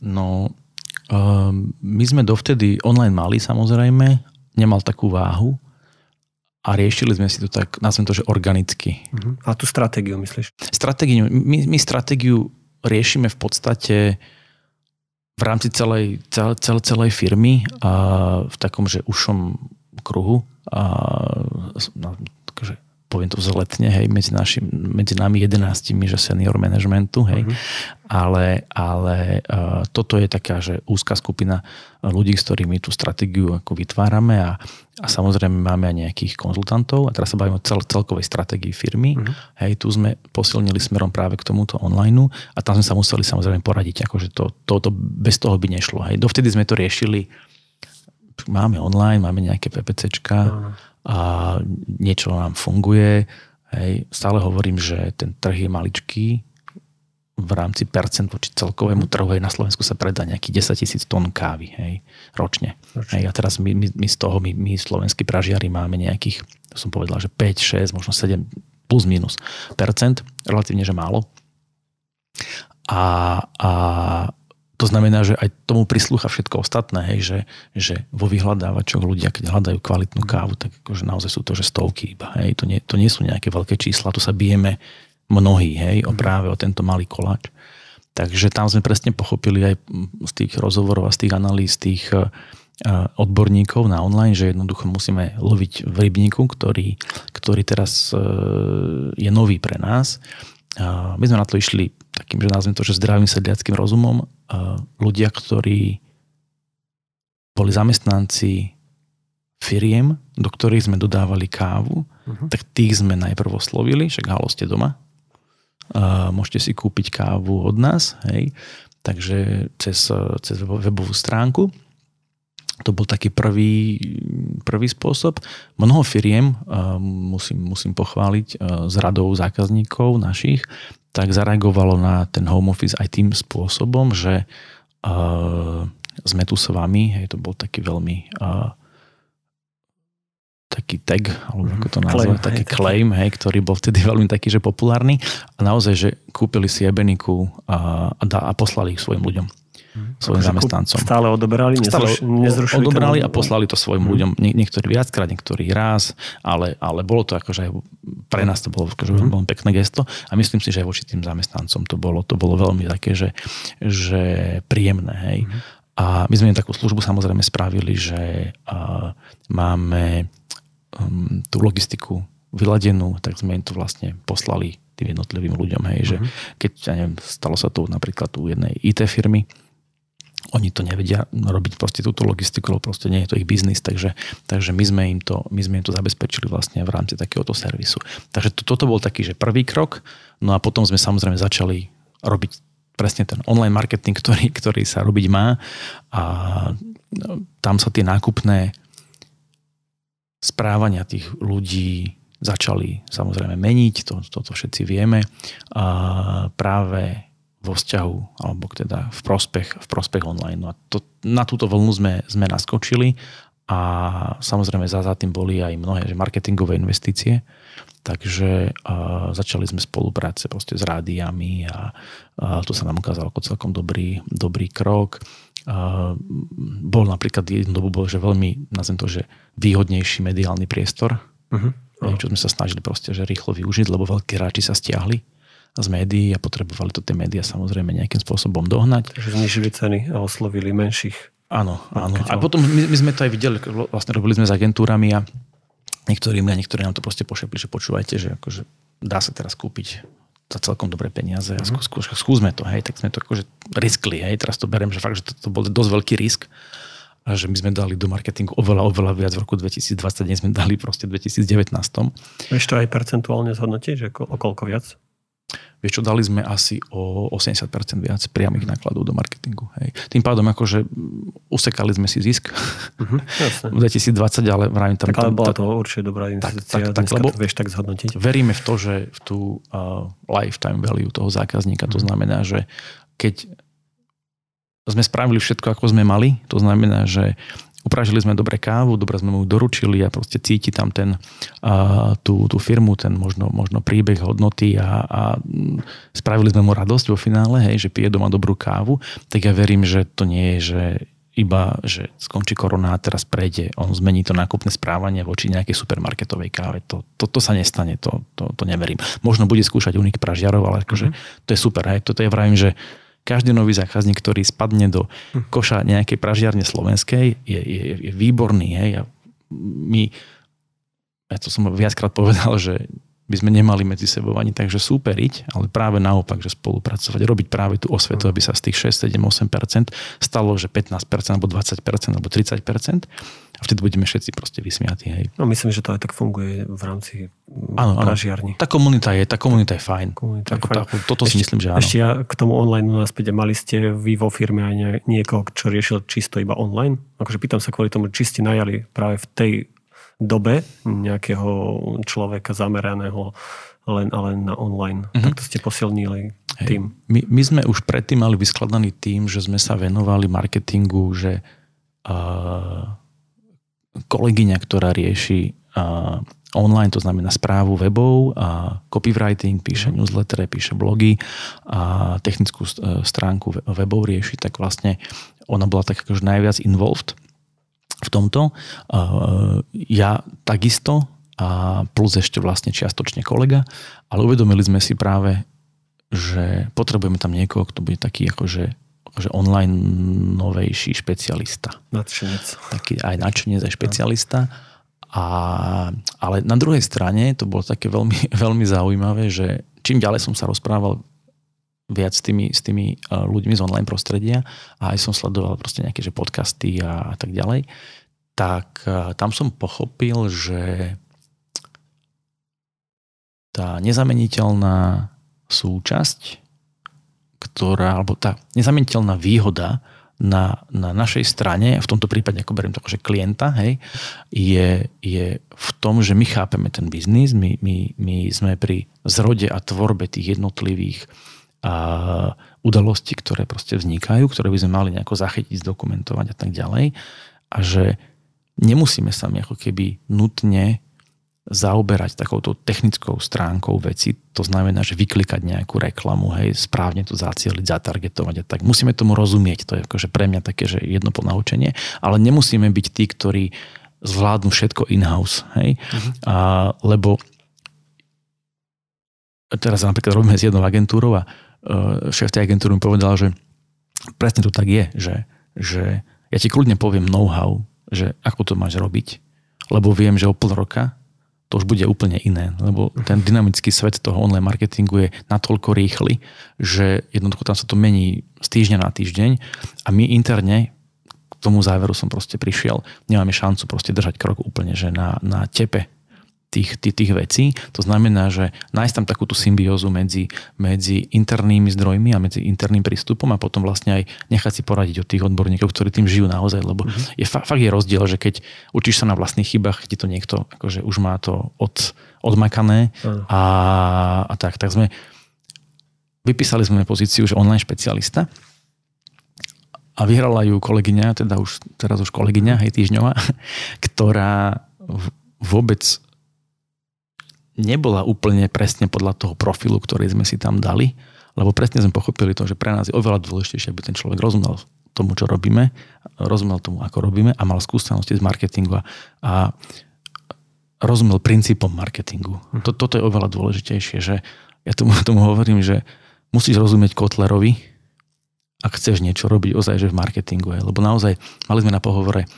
No, um, my sme dovtedy online mali samozrejme, nemal takú váhu a riešili sme si to tak, nazvem to, že organicky. Uh-huh. A tú stratégiu myslíš? Stratégiu, my, my stratégiu riešime v podstate v rámci celej, celej, celej, celej firmy a v takom, že ušom kruhu a poviem to vzletne, hej, medzi, našim, medzi nami jedenáctimi, že senior managementu, hej, uh-huh. ale, ale uh, toto je taká, že úzka skupina ľudí, s ktorými tú stratégiu ako vytvárame a, a samozrejme máme aj nejakých konzultantov a teraz sa bavíme o cel, celkovej stratégii firmy, uh-huh. hej, tu sme posilnili smerom práve k tomuto online a tam sme sa museli samozrejme poradiť, akože to, to, to bez toho by nešlo, hej, dovtedy sme to riešili máme online, máme nejaké PPCčka, uh-huh a niečo nám funguje. Hej. Stále hovorím, že ten trh je maličký, v rámci percent voči celkovému trhu hej, na Slovensku sa predá nejakých 10 tisíc tón kávy hej, ročne. ročne. Hej, a teraz my, my, my z toho, my, my slovenskí pražiari máme nejakých, som povedal, že 5, 6, možno 7 plus minus percent, relatívne, že málo. A, a to znamená, že aj tomu prislúcha všetko ostatné, hej, že, že vo vyhľadávačoch ľudia, keď hľadajú kvalitnú kávu, tak akože naozaj sú to, že stovky iba. Hej. To, nie, to nie sú nejaké veľké čísla, tu sa bijeme mnohí hej, o mhm. práve o tento malý koláč. Takže tam sme presne pochopili aj z tých rozhovorov a z tých analýz tých eh, odborníkov na online, že jednoducho musíme loviť v rybníku, ktorý, ktorý teraz eh, je nový pre nás. My sme na to išli takým, že nazvem to, že zdravým sedliackým rozumom. Ľudia, ktorí boli zamestnanci firiem, do ktorých sme dodávali kávu, uh-huh. tak tých sme najprv oslovili, však halo ste doma, uh, môžete si kúpiť kávu od nás, hej, takže cez, cez webovú stránku. To bol taký prvý, prvý spôsob. Mnoho firiem, musím, musím pochváliť, z radou zákazníkov našich, tak zareagovalo na ten home office aj tým spôsobom, že uh, sme tu s vami, hej, to bol taký veľmi uh, taký tag, alebo ako to nazvať, claim, taký hej, claim, hej, ktorý bol vtedy [laughs] veľmi taký, že populárny. A naozaj, že kúpili si ebeniku a, a, a poslali ich svojim ľuďom svojim akože zamestnancom. Stále odoberali, stále nezrušili. Odobrali a poslali to svojim hmm. ľuďom. Nie, niektorí viackrát, niektorí raz, ale, ale bolo to akože pre nás to bolo akože hmm. veľmi pekné gesto a myslím si, že aj voči tým zamestnancom to bolo, to bolo veľmi také, že, že príjemné. Hej. Hmm. A my sme im takú službu samozrejme spravili, že uh, máme um, tú logistiku vyladenú, tak sme im to vlastne poslali tým jednotlivým ľuďom. Hej, že keď, ja neviem, stalo sa to napríklad u jednej IT firmy, oni to nevedia robiť proste túto logistiku, lebo proste nie je to ich biznis, takže, takže my, sme im to, my sme im to zabezpečili vlastne v rámci takéhoto servisu. Takže to, toto bol taký, že prvý krok, no a potom sme samozrejme začali robiť presne ten online marketing, ktorý, ktorý sa robiť má a no, tam sa tie nákupné správania tých ľudí začali samozrejme meniť, to, toto všetci vieme. A práve vo vzťahu, alebo teda v prospech, v prospech online. No a to, na túto vlnu sme, sme naskočili a samozrejme za, za tým boli aj mnohé že marketingové investície, takže uh, začali sme spolupráce proste s rádiami a uh, to sa nám ukázalo ako celkom dobrý, dobrý krok. Uh, bol napríklad jednu dobu bol, že veľmi, nazvem to, že výhodnejší mediálny priestor, uh-huh. čo sme sa snažili proste, že rýchlo využiť, lebo veľkí hráči sa stiahli z médií a potrebovali to tie médiá samozrejme nejakým spôsobom dohnať. Takže znižili ceny a oslovili menších. Áno, áno. A potom my, my sme to aj videli, vlastne robili sme s agentúrami a niektorými a niektorí nám to proste pošepli, že počúvajte, že akože dá sa teraz kúpiť za celkom dobré peniaze a skú, skú, skúsme to, hej, tak sme to akože riskli, hej, teraz to berem, že fakt, že to, to bol dosť veľký risk a že my sme dali do marketingu oveľa, oveľa viac v roku 2020, dnes sme dali proste v 2019. Vieš to aj percentuálne zhodnotiť, že o koľko viac? Vieš čo, dali sme asi o 80% viac priamých nákladov do marketingu. Hej. Tým pádom akože usekali sme si zisk uh-huh, [laughs] v 2020, ale vravím tam... Tak ale bola to určite dobrá investícia, tak, tak, tak, lebo to vieš tak zhodnotiť. Veríme v to, že v tú uh, lifetime value toho zákazníka, uh-huh. to mhm. znamená, že keď sme spravili všetko, ako sme mali, to znamená, že upražili sme dobre kávu, dobre sme mu doručili a proste cíti tam ten, a, tú, tú firmu, ten možno, možno príbeh hodnoty a, a spravili sme mu radosť vo finále, hej, že pije doma dobrú kávu, tak ja verím, že to nie je, že iba, že skončí korona a teraz prejde, on zmení to nákupné správanie voči nejakej supermarketovej káve. To, to, to sa nestane, to, to, to neverím. Možno bude skúšať unik pražiarov, ale akože mm-hmm. to je super. Hej. Toto je vravím, že každý nový zákazník, ktorý spadne do koša nejakej pražiarne slovenskej, je, je, je výborný. Hej? A my, ja to som viackrát povedal, že by sme nemali medzi sebou ani takže súperiť, ale práve naopak, že spolupracovať, robiť práve tú osvetu, aby sa z tých 6, 7, 8% stalo, že 15% alebo 20% alebo 30% a vtedy budeme všetci proste vysmiatí. Hej. No myslím, že to aj tak funguje v rámci áno, pražiarni. Tá komunita je, tá komunita je fajn. Komunita Ako, je fajn. Tá, toto ešte, si myslím, že áno. Ešte ja k tomu online naspäť, mali ste vy vo firme aj niekoho, čo riešil čisto iba online? Akože pýtam sa kvôli tomu, či ste najali práve v tej dobe nejakého človeka zameraného len, len na online. Mm-hmm. Tak to ste posilnili tým. My, my sme už predtým mali vyskladaný tým, že sme sa venovali marketingu, že uh, kolegyňa, ktorá rieši uh, online, to znamená správu webov a copywriting, píše mm. newsletter, píše blogy a technickú uh, stránku webov rieši, tak vlastne ona bola tak akože najviac involved v tomto. Uh, ja takisto a plus ešte vlastne čiastočne kolega, ale uvedomili sme si práve, že potrebujeme tam niekoho, kto bude taký akože akože online novejší špecialista. Nadšenec. Taký aj nadšenec, aj špecialista. A, ale na druhej strane to bolo také veľmi, [laughs] veľmi zaujímavé, že čím ďalej som sa rozprával viac s tými, s tými e, ľuďmi z online prostredia a aj som sledoval proste nejaké že podcasty a, a tak ďalej, tak e, tam som pochopil, že tá nezameniteľná súčasť ktorá, alebo tá nezameniteľná výhoda na, na našej strane, v tomto prípade ako beriem to, že klienta, hej, je, je v tom, že my chápeme ten biznis, my, my, my sme pri zrode a tvorbe tých jednotlivých a, udalostí, ktoré proste vznikajú, ktoré by sme mali nejako zachytiť, zdokumentovať a tak ďalej. A že nemusíme sa my ako keby nutne zaoberať takouto technickou stránkou veci, to znamená, že vyklikať nejakú reklamu, hej, správne to zacieliť, zatargetovať a tak. Musíme tomu rozumieť, to je akože pre mňa také, že jedno ponaučenie, ale nemusíme byť tí, ktorí zvládnu všetko in-house, hej, uh-huh. a, lebo teraz napríklad robíme s jednou agentúrou a uh, šéf tej agentúry mi povedal, že presne to tak je, že, že ja ti kľudne poviem know-how, že ako to máš robiť, lebo viem, že o pol roka to už bude úplne iné, lebo ten dynamický svet toho online marketingu je natoľko rýchly, že jednoducho tam sa to mení z týždňa na týždeň a my interne k tomu záveru som proste prišiel, nemáme šancu proste držať krok úplne, že na, na tepe tých, tých, tých vecí. To znamená, že nájsť tam takúto symbiózu medzi, medzi internými zdrojmi a medzi interným prístupom a potom vlastne aj nechať si poradiť od tých odborníkov, ktorí tým žijú naozaj, lebo mm-hmm. je, fakt je rozdiel, že keď učíš sa na vlastných chybách, keď to niekto akože už má to od, odmakané a, a tak, tak sme vypísali sme pozíciu, že online špecialista a vyhrala ju kolegyňa, teda už teraz už kolegyňa, hej, týždňová, [laughs] ktorá vôbec nebola úplne presne podľa toho profilu, ktorý sme si tam dali, lebo presne sme pochopili to, že pre nás je oveľa dôležitejšie, aby ten človek rozumel tomu, čo robíme, rozumel tomu, ako robíme a mal skúsenosti z marketingu a, a rozumel princípom marketingu. Hm. To, toto je oveľa dôležitejšie, že ja tomu, [laughs] tomu hovorím, že musíš rozumieť Kotlerovi, ak chceš niečo robiť ozaj, že v marketingu. Je. Lebo naozaj mali sme na pohovore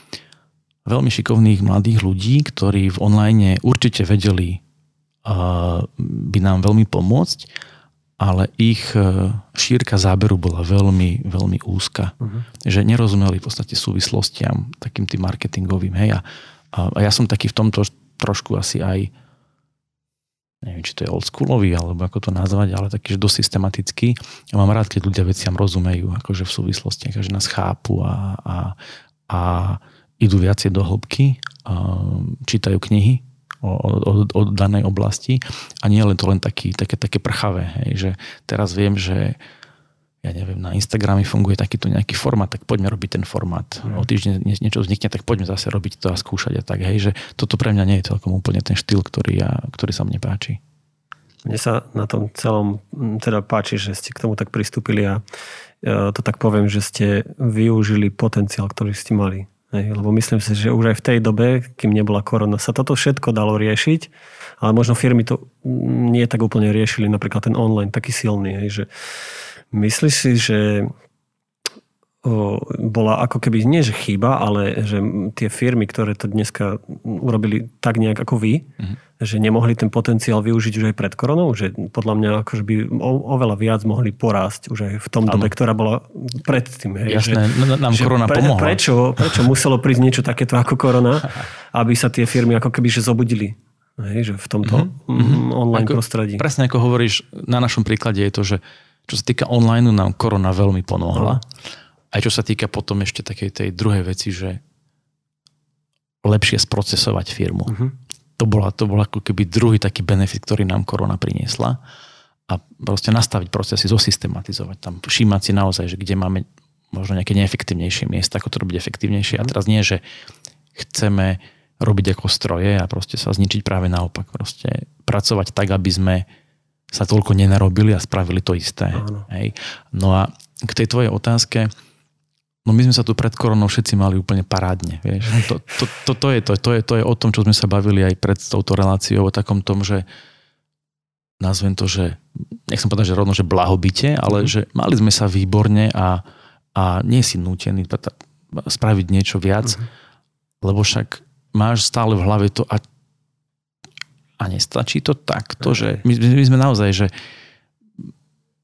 veľmi šikovných mladých ľudí, ktorí v online určite vedeli by nám veľmi pomôcť, ale ich e, šírka záberu bola veľmi, veľmi úzka. Uh-huh. Že nerozumeli v podstate súvislostiam takým tým marketingovým. Hej. A, a ja som taký v tomto trošku asi aj neviem, či to je oldschoolový, alebo ako to nazvať, ale taký, že dosť systematický. Ja mám rád, keď ľudia veciam rozumejú, akože v súvislostiach, že nás chápu a, a, a idú viacej do hĺbky, čítajú knihy, od, od danej oblasti a nie len to len taký, také, také prchavé. Hej, že teraz viem, že ja neviem, na Instagrame funguje takýto nejaký formát, tak poďme robiť ten formát. Mm. O týždeň niečo vznikne, tak poďme zase robiť to a skúšať a tak. Hej, že toto pre mňa nie je celkom úplne ten štýl, ktorý, ja, ktorý sa mne páči. Mne sa na tom celom teda páči, že ste k tomu tak pristúpili a to tak poviem, že ste využili potenciál, ktorý ste mali. Hej, lebo myslím si, že už aj v tej dobe, kým nebola korona, sa toto všetko dalo riešiť, ale možno firmy to nie tak úplne riešili, napríklad ten online taký silný. Hej, že myslíš si, že bola ako keby nie že chyba, ale že tie firmy, ktoré to dneska urobili tak nejak ako vy, mm-hmm. že nemohli ten potenciál využiť už aj pred koronou, že podľa mňa akože by oveľa viac mohli porásť už aj v tom dobe, ktorá bola predtým. Hej, Jasné, že, nám že korona pre, pomohla. Prečo, prečo muselo prísť niečo takéto ako korona, [laughs] aby sa tie firmy ako keby že zobudili? Hej, že v tomto mm-hmm. online ako, prostredí. Presne ako hovoríš, na našom príklade je to, že čo sa týka online, nám korona veľmi pomohla. No aj čo sa týka potom ešte takej tej druhej veci, že lepšie sprocesovať firmu. Uh-huh. To, bola, to bol ako keby druhý taký benefit, ktorý nám korona priniesla. A proste nastaviť procesy, zosystematizovať tam, všímať si naozaj, že kde máme možno nejaké neefektívnejšie miesta, ako to robiť efektívnejšie. Uh-huh. A mhm. teraz nie, že chceme robiť ako stroje a proste sa zničiť práve naopak. Proste pracovať tak, aby sme sa toľko nenarobili a spravili to isté. Hej. No a k tej tvojej otázke, No my sme sa tu pred koronou všetci mali úplne parádne. Vieš. To, to, to, to, je to, to, je, to je o tom, čo sme sa bavili aj pred touto reláciou, o takom tom, že nazvem to, že nechcem povedať, že rovno, že blahobite, ale mm. že mali sme sa výborne a, a nie si nútený spraviť niečo viac, mm. lebo však máš stále v hlave to a, a nestačí to takto, že my, my sme naozaj, že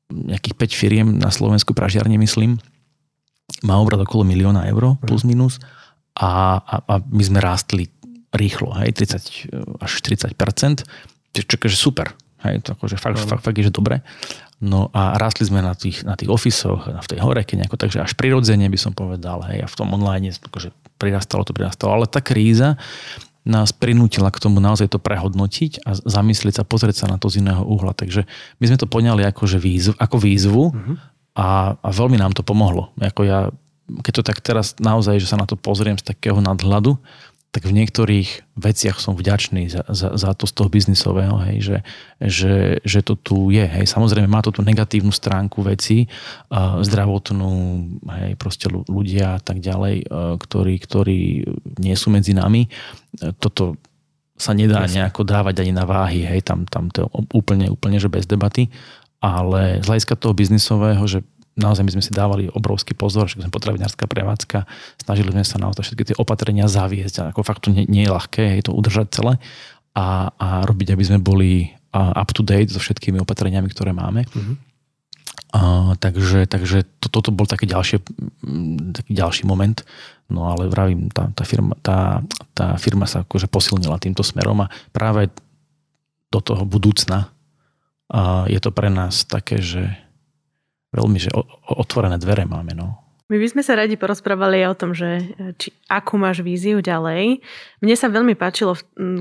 nejakých 5 firiem na Slovensku pražiarne myslím, má obrad okolo milióna eur plus minus a, a, a my sme rástli rýchlo, hej, 30 až 40 čo je super, hej, to akože fakt, fakt, fakt je, že dobre. No a rástli sme na tých, na tých ofisoch, v tej horeke nejako, takže až prirodzene by som povedal, hej, a v tom online akože prirastalo to, prirastalo, ale tá kríza nás prinútila k tomu naozaj to prehodnotiť a zamyslieť sa, pozrieť sa na to z iného uhla. Takže my sme to poňali ako, že výzv, ako výzvu mm-hmm a, a veľmi nám to pomohlo. Ako ja, keď to tak teraz naozaj, že sa na to pozriem z takého nadhľadu, tak v niektorých veciach som vďačný za, za, za to z toho biznisového, hej, že, že, že to tu je. Hej. Samozrejme má to tú negatívnu stránku veci, uh, zdravotnú, hej, proste ľudia a tak ďalej, uh, ktorí, ktorí nie sú medzi nami. Toto sa nedá nejako dávať ani na váhy, hej, tam, tam to je úplne, úplne, že bez debaty ale z hľadiska toho biznisového, že naozaj my sme si dávali obrovský pozor, že sme potravinárska prevádzka, snažili sme sa naozaj všetky tie opatrenia zaviesť a ako fakt to nie, nie je ľahké, je to udržať celé, a, a robiť, aby sme boli up to date so všetkými opatreniami, ktoré máme. Mm-hmm. A, takže takže to, toto bol taký, ďalšie, taký ďalší moment. No ale vravím, tá, tá, firma, tá, tá firma sa akože posilnila týmto smerom a práve do toho budúcna a je to pre nás také, že veľmi že otvorené dvere máme. No. My by sme sa radi porozprávali o tom, že či, akú máš víziu ďalej. Mne sa veľmi páčilo,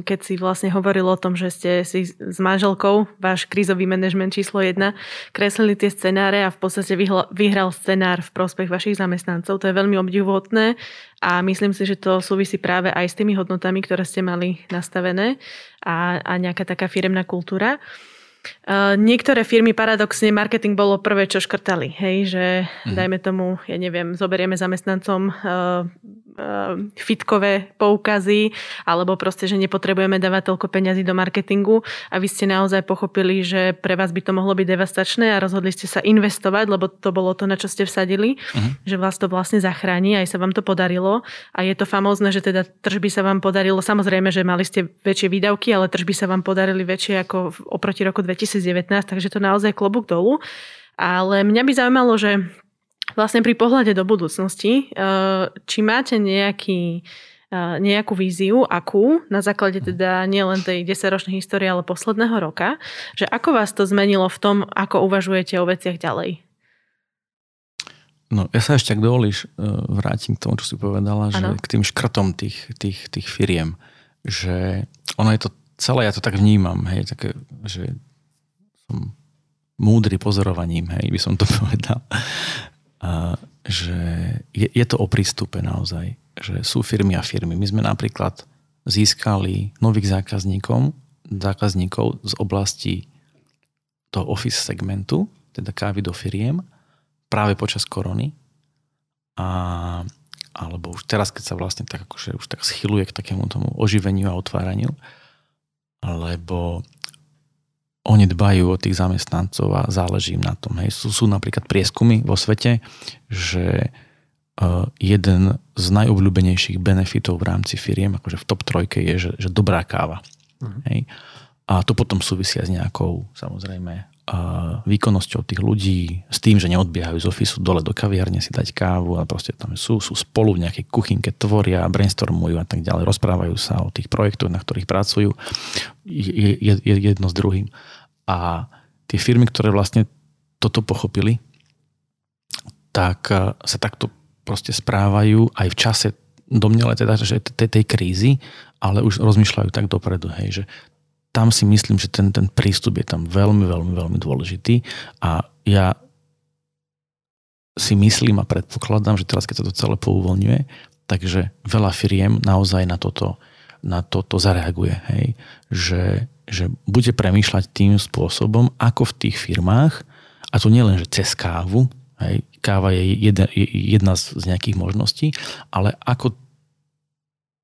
keď si vlastne hovoril o tom, že ste si s manželkou, váš krízový manažment číslo 1, kreslili tie scenáre a v podstate vyhral scenár v prospech vašich zamestnancov. To je veľmi obdivuhodné a myslím si, že to súvisí práve aj s tými hodnotami, ktoré ste mali nastavené a, a nejaká taká firemná kultúra. Uh, niektoré firmy, paradoxne, marketing bolo prvé, čo škrtali. Hej, že mm. dajme tomu, ja neviem, zoberieme zamestnancom uh, uh, fitkové poukazy, alebo proste, že nepotrebujeme dávať toľko peňazí do marketingu a vy ste naozaj pochopili, že pre vás by to mohlo byť devastačné a rozhodli ste sa investovať, lebo to bolo to, na čo ste vsadili, mm. že vás to vlastne zachráni, aj sa vám to podarilo a je to famózne, že teda tržby sa vám podarilo, samozrejme, že mali ste väčšie výdavky, ale tržby sa vám podarili väčšie ako oproti roku 2000 2019, takže to naozaj klobúk dolu. Ale mňa by zaujímalo, že vlastne pri pohľade do budúcnosti, eh, či máte nejaký eh, nejakú víziu, akú, na základe teda nielen tej 10-ročnej histórie, ale posledného roka, že ako vás to zmenilo v tom, ako uvažujete o veciach ďalej? No, ja sa ešte, ak dovolíš, eh, vrátim k tomu, čo si povedala, ano. že k tým škrtom tých, tých, tých firiem, že ono je to celé, ja to tak vnímam, hej, také, že som múdry pozorovaním, hej, by som to [laughs] povedal. A, že je, je to o prístupe naozaj, že sú firmy a firmy. My sme napríklad získali nových zákazníkov, zákazníkov z oblasti toho office segmentu, teda kávy do firiem, práve počas korony. A, alebo už teraz, keď sa vlastne tak akože už tak schyluje k takému tomu oživeniu a otváraniu, lebo oni dbajú o tých zamestnancov a záleží im na tom. Hej. Sú, sú napríklad prieskumy vo svete, že uh, jeden z najobľúbenejších benefitov v rámci firiem, akože v top trojke je, že, že dobrá káva. Uh-huh. Hej. A to potom súvisia s nejakou, samozrejme, uh, výkonnosťou tých ľudí, s tým, že neodbiehajú z ofisu dole do kaviarne si dať kávu, ale proste tam sú, sú spolu v nejakej kuchynke, tvoria, brainstormujú a tak ďalej, rozprávajú sa o tých projektoch, na ktorých pracujú, je, je, je jedno s druhým. A tie firmy, ktoré vlastne toto pochopili, tak eh, sa takto proste správajú aj v čase domnele teda, že tej, tej krízy, ale už rozmýšľajú tak dopredu, hej, že tam si myslím, že ten, ten prístup je tam veľmi, veľmi, veľmi dôležitý a ja si myslím a predpokladám, že teraz, keď sa to celé pouvoľňuje, takže veľa firiem naozaj na toto, na toto zareaguje. Hej? Že že bude premýšľať tým spôsobom, ako v tých firmách, a to nie len, že cez kávu, hej, káva je jedna, jedna z nejakých možností, ale ako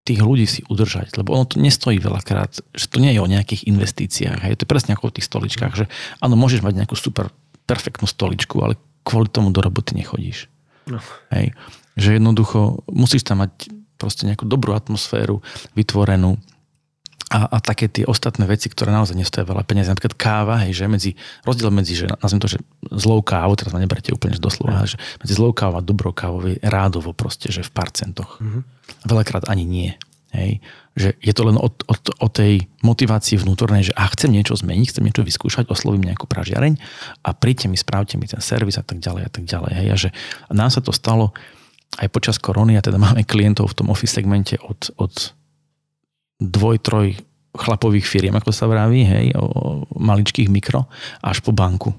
tých ľudí si udržať, lebo ono to nestojí veľakrát, že to nie je o nejakých investíciách, hej, to je presne ako v tých stoličkách, že áno, môžeš mať nejakú super perfektnú stoličku, ale kvôli tomu do roboty nechodíš. No. Hej. Že jednoducho musíš tam mať proste nejakú dobrú atmosféru vytvorenú, a, a také tie ostatné veci, ktoré naozaj nestojí veľa peniazy, napríklad káva, hej, že medzi, rozdiel medzi, že nazviem to, že zlou kávou, teraz ma neberte úplne doslova, že medzi zlou kávou a dobrou kávou je rádovo proste, že v pár centoch. Mm-hmm. Veľakrát ani nie. Hej. Že je to len o, o, o tej motivácii vnútornej, že a chcem niečo zmeniť, chcem niečo vyskúšať, oslovím nejakú pražiareň a príďte mi, spravte mi ten servis a tak ďalej a tak ďalej. Hej. A že nám sa to stalo aj počas korony a teda máme klientov v tom office segmente od, od dvoj, troj chlapových firiem, ako sa vraví, hej, o maličkých mikro, až po banku.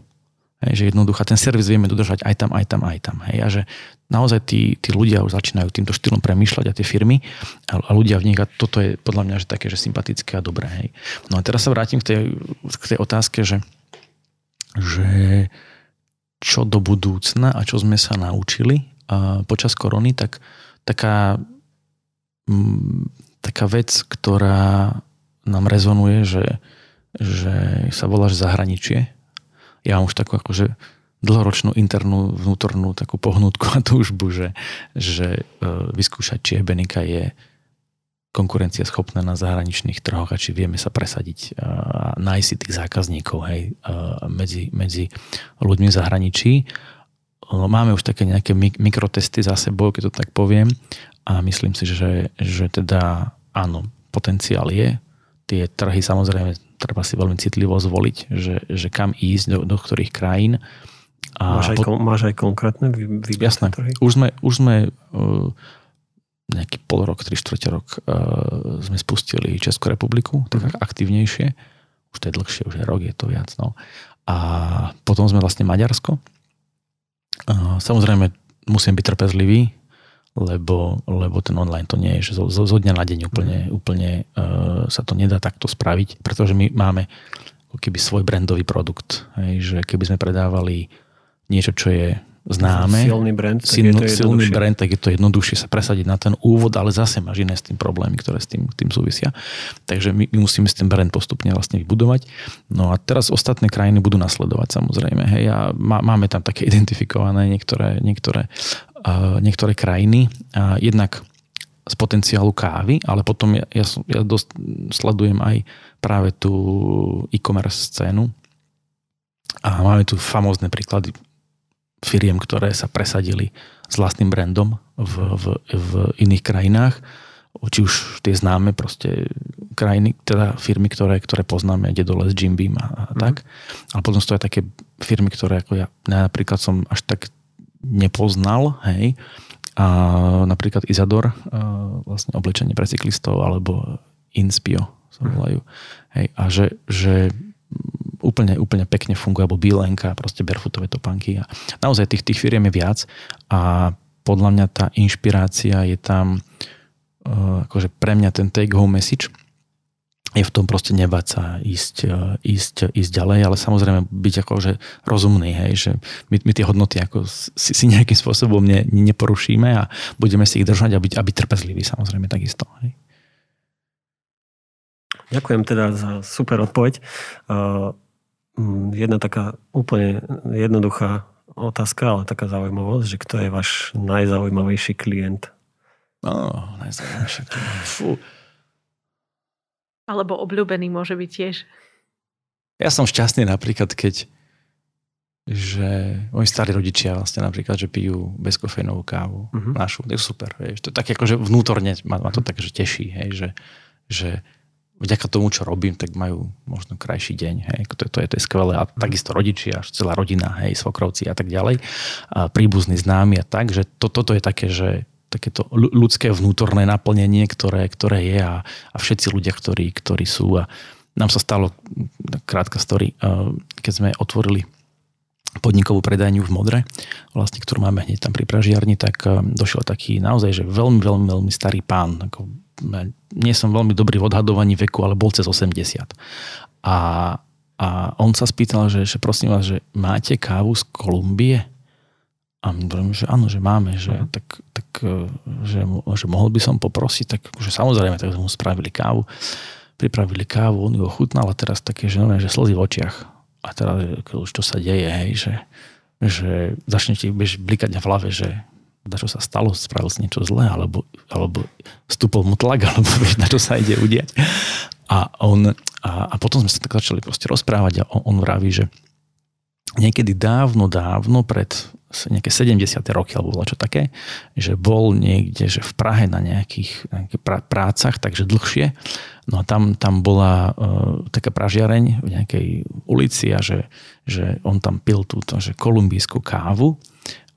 Hej, že jednoducho ten servis vieme dodržať aj tam, aj tam, aj tam. Hej, a že naozaj tí, tí ľudia už začínajú týmto štýlom premýšľať a tie firmy a, a ľudia v nich a toto je podľa mňa že také, že sympatické a dobré. Hej. No a teraz sa vrátim k tej, k tej otázke, že, že čo do budúcna a čo sme sa naučili a počas korony, tak taká taká vec, ktorá nám rezonuje, že, že sa volá že zahraničie. Ja mám už takú akože dlhoročnú internú vnútornú takú pohnutku a túžbu, že, že e, vyskúšať, či ebenika je konkurencieschopné na zahraničných trhoch a či vieme sa presadiť a nájsť si tých zákazníkov hej, medzi, medzi ľuďmi v zahraničí. Máme už také nejaké mikrotesty za sebou, keď to tak poviem a myslím si, že, že teda áno, potenciál je. Tie trhy samozrejme treba si veľmi citlivo zvoliť, že, že kam ísť, do, do ktorých krajín. A máš, aj, pot... máš aj konkrétne vy, Jasné. Trhy? Už sme, už sme uh, nejaký pol rok, tri štvrte rok uh, sme spustili Českú republiku, tak uh-huh. aktívnejšie. Už to je dlhšie, už je rok, je to viac. No. A potom sme vlastne Maďarsko. Uh, samozrejme, musím byť trpezlivý, lebo, lebo ten online to nie je, že zo, zo dňa na deň úplne, uh-huh. úplne uh, sa to nedá takto spraviť, pretože my máme keby svoj brandový produkt. Hej, že keby sme predávali niečo, čo je známe, silný brand, tak silný, je to silný brand, tak je to jednoduchšie sa presadiť na ten úvod, ale zase máš iné s tým problémy, ktoré s tým, tým súvisia. Takže my, my musíme s ten brand postupne vlastne vybudovať. No a teraz ostatné krajiny budú nasledovať samozrejme. Hej, a má, máme tam také [laughs] identifikované niektoré, niektoré, niektoré krajiny. Jednak z potenciálu kávy, ale potom ja, ja, ja dosť sledujem aj práve tú e-commerce scénu, a máme tu famózne príklady firiem, ktoré sa presadili s vlastným brandom v, v, v iných krajinách, či už tie známe proste krajiny, teda firmy, ktoré, ktoré poznáme, dole s Jim Beam a, a mm. tak. Ale potom sú to aj také firmy, ktoré ako ja napríklad som až tak nepoznal, hej, a napríklad Izador, vlastne oblečenie pre cyklistov, alebo Inspio sa volajú. Hej, a že, že úplne, úplne pekne funguje, alebo Bilenka, proste barefootové topánky. A naozaj tých, tých firiem je viac a podľa mňa tá inšpirácia je tam, uh, akože pre mňa ten take home message je v tom proste nebať sa ísť, uh, ísť, ísť ďalej, ale samozrejme byť akože rozumný, hej, že my, my tie hodnoty ako si, si nejakým spôsobom ne, neporušíme a budeme si ich držať a byť, a byť trpezliví samozrejme takisto. Hej. Ďakujem teda za super odpoveď. Jedna taká úplne jednoduchá otázka, ale taká zaujímavosť, že kto je váš najzaujímavejší klient? No, najzaujímavejší klient. Fú. Alebo obľúbený môže byť tiež. Ja som šťastný napríklad, keď že moji starí rodičia vlastne napríklad, že pijú bezkofeínovú kávu uh-huh. našu. To je super. Vieš. To je tak akože vnútorne ma, ma to tak, že teší, hej, že, že vďaka tomu, čo robím, tak majú možno krajší deň. Hej. To, to, je, to je skvelé. A takisto rodičia, celá rodina, hej, svokrovci a tak ďalej. A príbuzní známi a tak, že to, toto je také, že takéto ľudské vnútorné naplnenie, ktoré, ktoré je a, a všetci ľudia, ktorí, ktorí sú. A nám sa stalo, krátka story, keď sme otvorili podnikovú predajňu v Modre, vlastne, ktorú máme hneď tam pri Pražiarni, tak došiel taký naozaj, že veľmi, veľmi, veľmi starý pán, ako nie som veľmi dobrý v odhadovaní veku, ale bol cez 80. A, a on sa spýtal, že, že prosím vás, že máte kávu z Kolumbie? A hovorím, že áno, že máme, že, uh-huh. tak, tak že, že mohol by som poprosiť, tak že samozrejme, tak sme mu spravili kávu. Pripravili kávu, on ju ochutnal a teraz také, že, že slzy v očiach. A teraz, už to sa deje, hej, že, že začnete blikať v hlave, že na čo sa stalo, spravil si niečo zlé, alebo, alebo stúpol mu tlak, [laughs] alebo vieš, na čo sa ide udiať. A, on, a, a potom sme sa tak začali proste rozprávať a on, on vraví, že niekedy dávno, dávno, pred nejaké 70. roky alebo čo také, že bol niekde, že v Prahe na nejakých, nejakých prácach, takže dlhšie. No a tam, tam bola uh, taká pražiareň v nejakej ulici a že, že on tam pil túto, že kolumbijskú kávu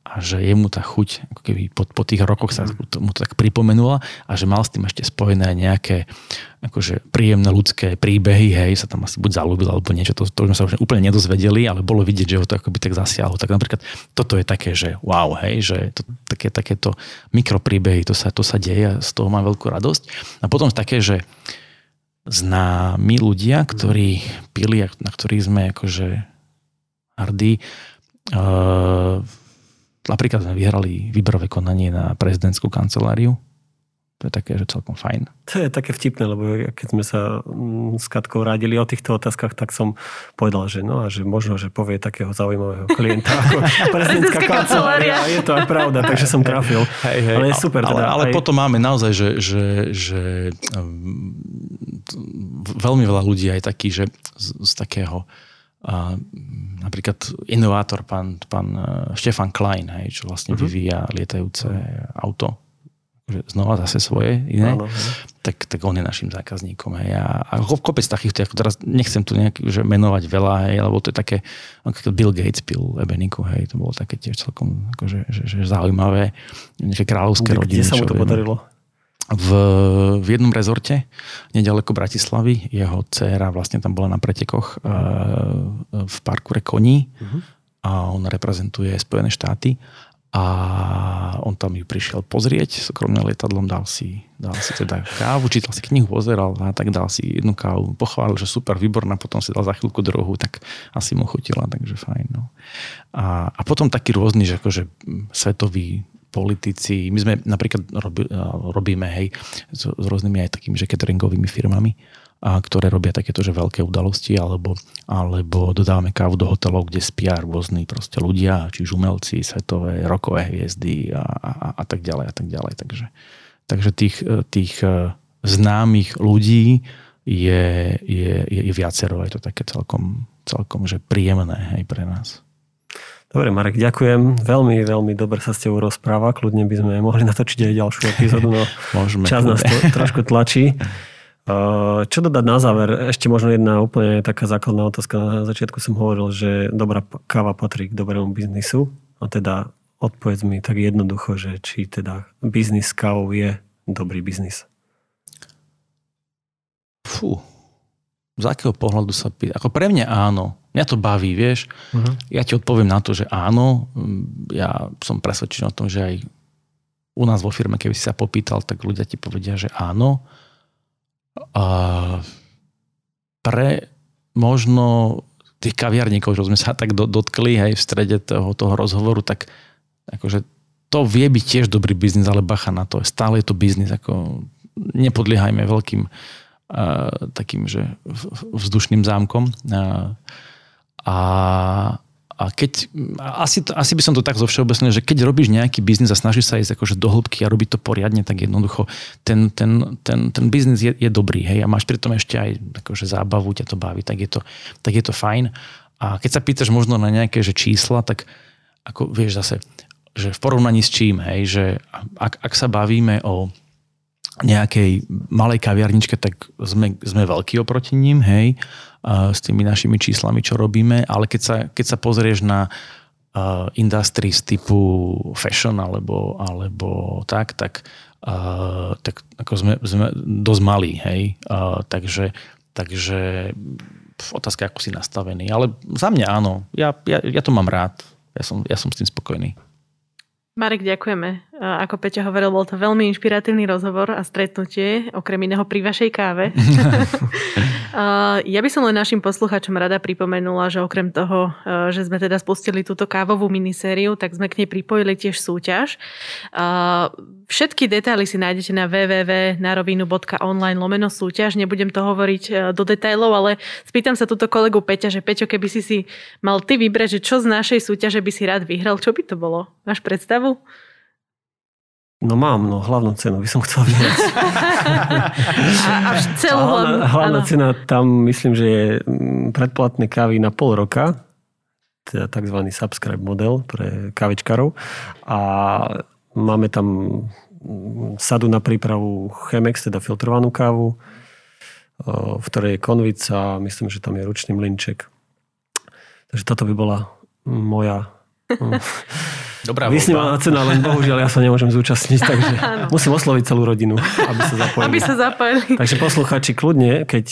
a že jemu tá chuť ako keby po, po tých rokoch sa mm. mu to tak pripomenula a že mal s tým ešte spojené nejaké akože príjemné ľudské príbehy, hej, sa tam asi buď zalúbil alebo niečo, to, to sme sa už úplne nedozvedeli, ale bolo vidieť, že ho to akoby tak zasiahlo. Tak napríklad toto je také, že wow, hej, že to, také, takéto mikropríbehy, to sa, to sa deje a z toho mám veľkú radosť. A potom také, že známi ľudia, ktorí pili, na ktorých sme akože hrdí, uh, Napríklad sme vyhrali výberové konanie na prezidentskú kanceláriu To je také, že celkom fajn. To je také vtipné, lebo keď sme sa mm, s Katkou radili o týchto otázkach, tak som povedal, že no a že možno, že povie takého zaujímavého klienta ako [laughs] prezidentská kancelária. Je to aj pravda, takže som trafil. Hej, hej. Ale je super. Ale, Teda, ale aj... potom máme naozaj, že, že, že veľmi veľa ľudí aj taký, že z, z takého a napríklad inovátor pán, pán e, Štefan Klein, hej, čo vlastne uh-huh. vyvíja lietajúce auto, že znova zase svoje iné, Áno, tak, tak on je našim zákazníkom. Hej. A, a kopec takýchto, ako teraz nechcem tu nejak, že menovať veľa, hej, lebo to je také, ako Bill Gates pil Ebeniku, hej, to bolo také tiež celkom akože, že, že zaujímavé, nejaké kráľovské Kde rodiny. sa mu to čo vieme podarilo? V, v jednom rezorte, nedaleko Bratislavy. Jeho dcéra vlastne tam bola na pretekoch uh, v parkure koní Mhm. a on reprezentuje Spojené štáty a on tam ju prišiel pozrieť súkromne lietadlom, dal si, dal si teda kávu, čítal si knihu, pozeral a tak dal si jednu kávu, pochválil, že super, výborná, potom si dal za chvíľku druhú, tak asi mu chutila, takže fajn. No. A, a potom taký rôzny, že akože svetový politici. My sme napríklad robi, robíme hej, s, s rôznymi aj takými že cateringovými firmami, a ktoré robia takéto že veľké udalosti, alebo, alebo dodávame kávu do hotelov, kde spia rôzni proste ľudia, či umelci, svetové, rokové hviezdy a, a, a tak ďalej a tak ďalej. Takže, takže tých, tých e, známych ľudí je, je, je, je viacero. Je to také celkom, celkom že príjemné hej, pre nás. Dobre, Marek, ďakujem. Veľmi, veľmi dobre sa s tebou rozpráva. Kľudne by sme mohli natočiť aj ďalšiu epizódu, no [laughs] Môžeme. čas nás to trošku tlačí. Uh, [laughs] Čo dodať na záver? Ešte možno jedna úplne taká základná otázka. Na začiatku som hovoril, že dobrá káva patrí k dobrému biznisu. A teda odpovedz mi tak jednoducho, že či teda biznis kávou je dobrý biznis. Fú, z akého pohľadu sa pýta? Ako pre mňa áno. Mňa to baví, vieš. Uh-huh. Ja ti odpoviem na to, že áno. Ja som presvedčený o tom, že aj u nás vo firme, keby si sa popýtal, tak ľudia ti povedia, že áno. A pre možno tých kaviarníkov, čo sme sa tak do, dotkli aj v strede toho, toho rozhovoru, tak akože to vie byť tiež dobrý biznis, ale bacha na to. Stále je to biznis. Ako nepodliehajme veľkým uh, takým, že vzdušným zámkom. Uh, a, a keď, asi, asi by som to tak zovšeobecnil, že keď robíš nejaký biznis a snažíš sa ísť akože do hĺbky a robiť to poriadne, tak jednoducho ten, ten, ten, ten biznis je, je dobrý, hej, a máš pri tom ešte aj akože zábavu, ťa to baví, tak je to, tak je to fajn. A keď sa pýtaš možno na nejaké že čísla, tak ako vieš zase, že v porovnaní s čím, hej, že ak, ak sa bavíme o nejakej malej kaviarničke, tak sme, sme veľkí oproti ním, hej, s tými našimi číslami, čo robíme, ale keď sa, keď sa pozrieš na uh, industries typu fashion alebo, alebo tak, tak, uh, tak ako sme, sme dosť malí, hej, uh, takže, takže otázka, ako si nastavený, ale za mňa áno, ja, ja, ja to mám rád, ja som, ja som s tým spokojný. Marek, ďakujeme. Ako Peťa hovoril, bol to veľmi inšpiratívny rozhovor a stretnutie, okrem iného pri vašej káve. [laughs] ja by som len našim posluchačom rada pripomenula, že okrem toho, že sme teda spustili túto kávovú minisériu, tak sme k nej pripojili tiež súťaž. Všetky detaily si nájdete na www.narovinu.online lomeno súťaž. Nebudem to hovoriť do detailov, ale spýtam sa túto kolegu Peťa, že Peťo, keby si si mal ty vybrať, že čo z našej súťaže by si rád vyhral, čo by to bolo? Máš predstavu? No mám, no hlavnú cenu by som chcel vyhrať. [laughs] a, a celú hlavná, hlavná áno. cena tam myslím, že je mm, predplatné kávy na pol roka, teda tzv. subscribe model pre kávičkarov a máme tam mm, sadu na prípravu Chemex, teda filtrovanú kávu, v ktorej je konvica a myslím, že tam je ručný mlinček. Takže toto by bola moja [laughs] Dobrá Vysnívaná cena, len bohužiaľ ja sa nemôžem zúčastniť, [laughs] takže musím osloviť celú rodinu, aby sa zapojili. Aby sa zapojili. Takže posluchači, kľudne, keď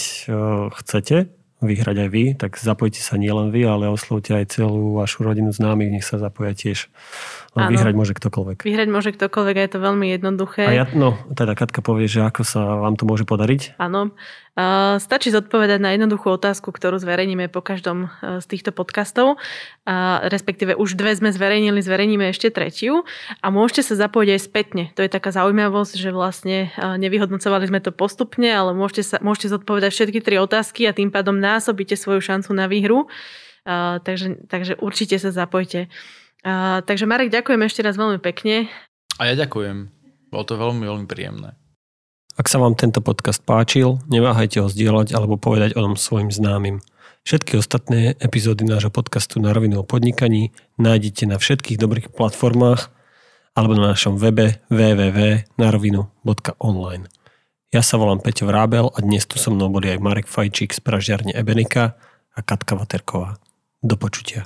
chcete, vyhrať aj vy, tak zapojte sa nielen vy, ale oslovte aj celú vašu rodinu známych, nech sa zapoja tiež. Lebo vyhrať môže ktokoľvek. Vyhrať môže ktokoľvek a je to veľmi jednoduché. A ja, no, teda Katka povie, že ako sa vám to môže podariť. Áno. Uh, stačí zodpovedať na jednoduchú otázku, ktorú zverejníme po každom uh, z týchto podcastov. Uh, respektíve už dve sme zverejnili, zverejníme ešte tretiu a môžete sa zapojiť aj spätne. To je taká zaujímavosť, že vlastne uh, nevyhodnocovali sme to postupne, ale môžete, sa, môžete zodpovedať všetky tri otázky a tým pádom násobíte svoju šancu na výhru. Takže, takže určite sa zapojte. Uh, takže Marek, ďakujem ešte raz veľmi pekne. A ja ďakujem. Bolo to veľmi, veľmi príjemné. Ak sa vám tento podcast páčil, neváhajte ho zdieľať alebo povedať o tom svojim známym. Všetky ostatné epizódy nášho podcastu na rovinu o podnikaní nájdete na všetkých dobrých platformách alebo na našom webe www.narovinu.online. Ja sa volám Peťo Vrábel a dnes tu so mnou boli aj Marek Fajčík z pražiarne Ebenika a Katka Vaterková. Do počutia.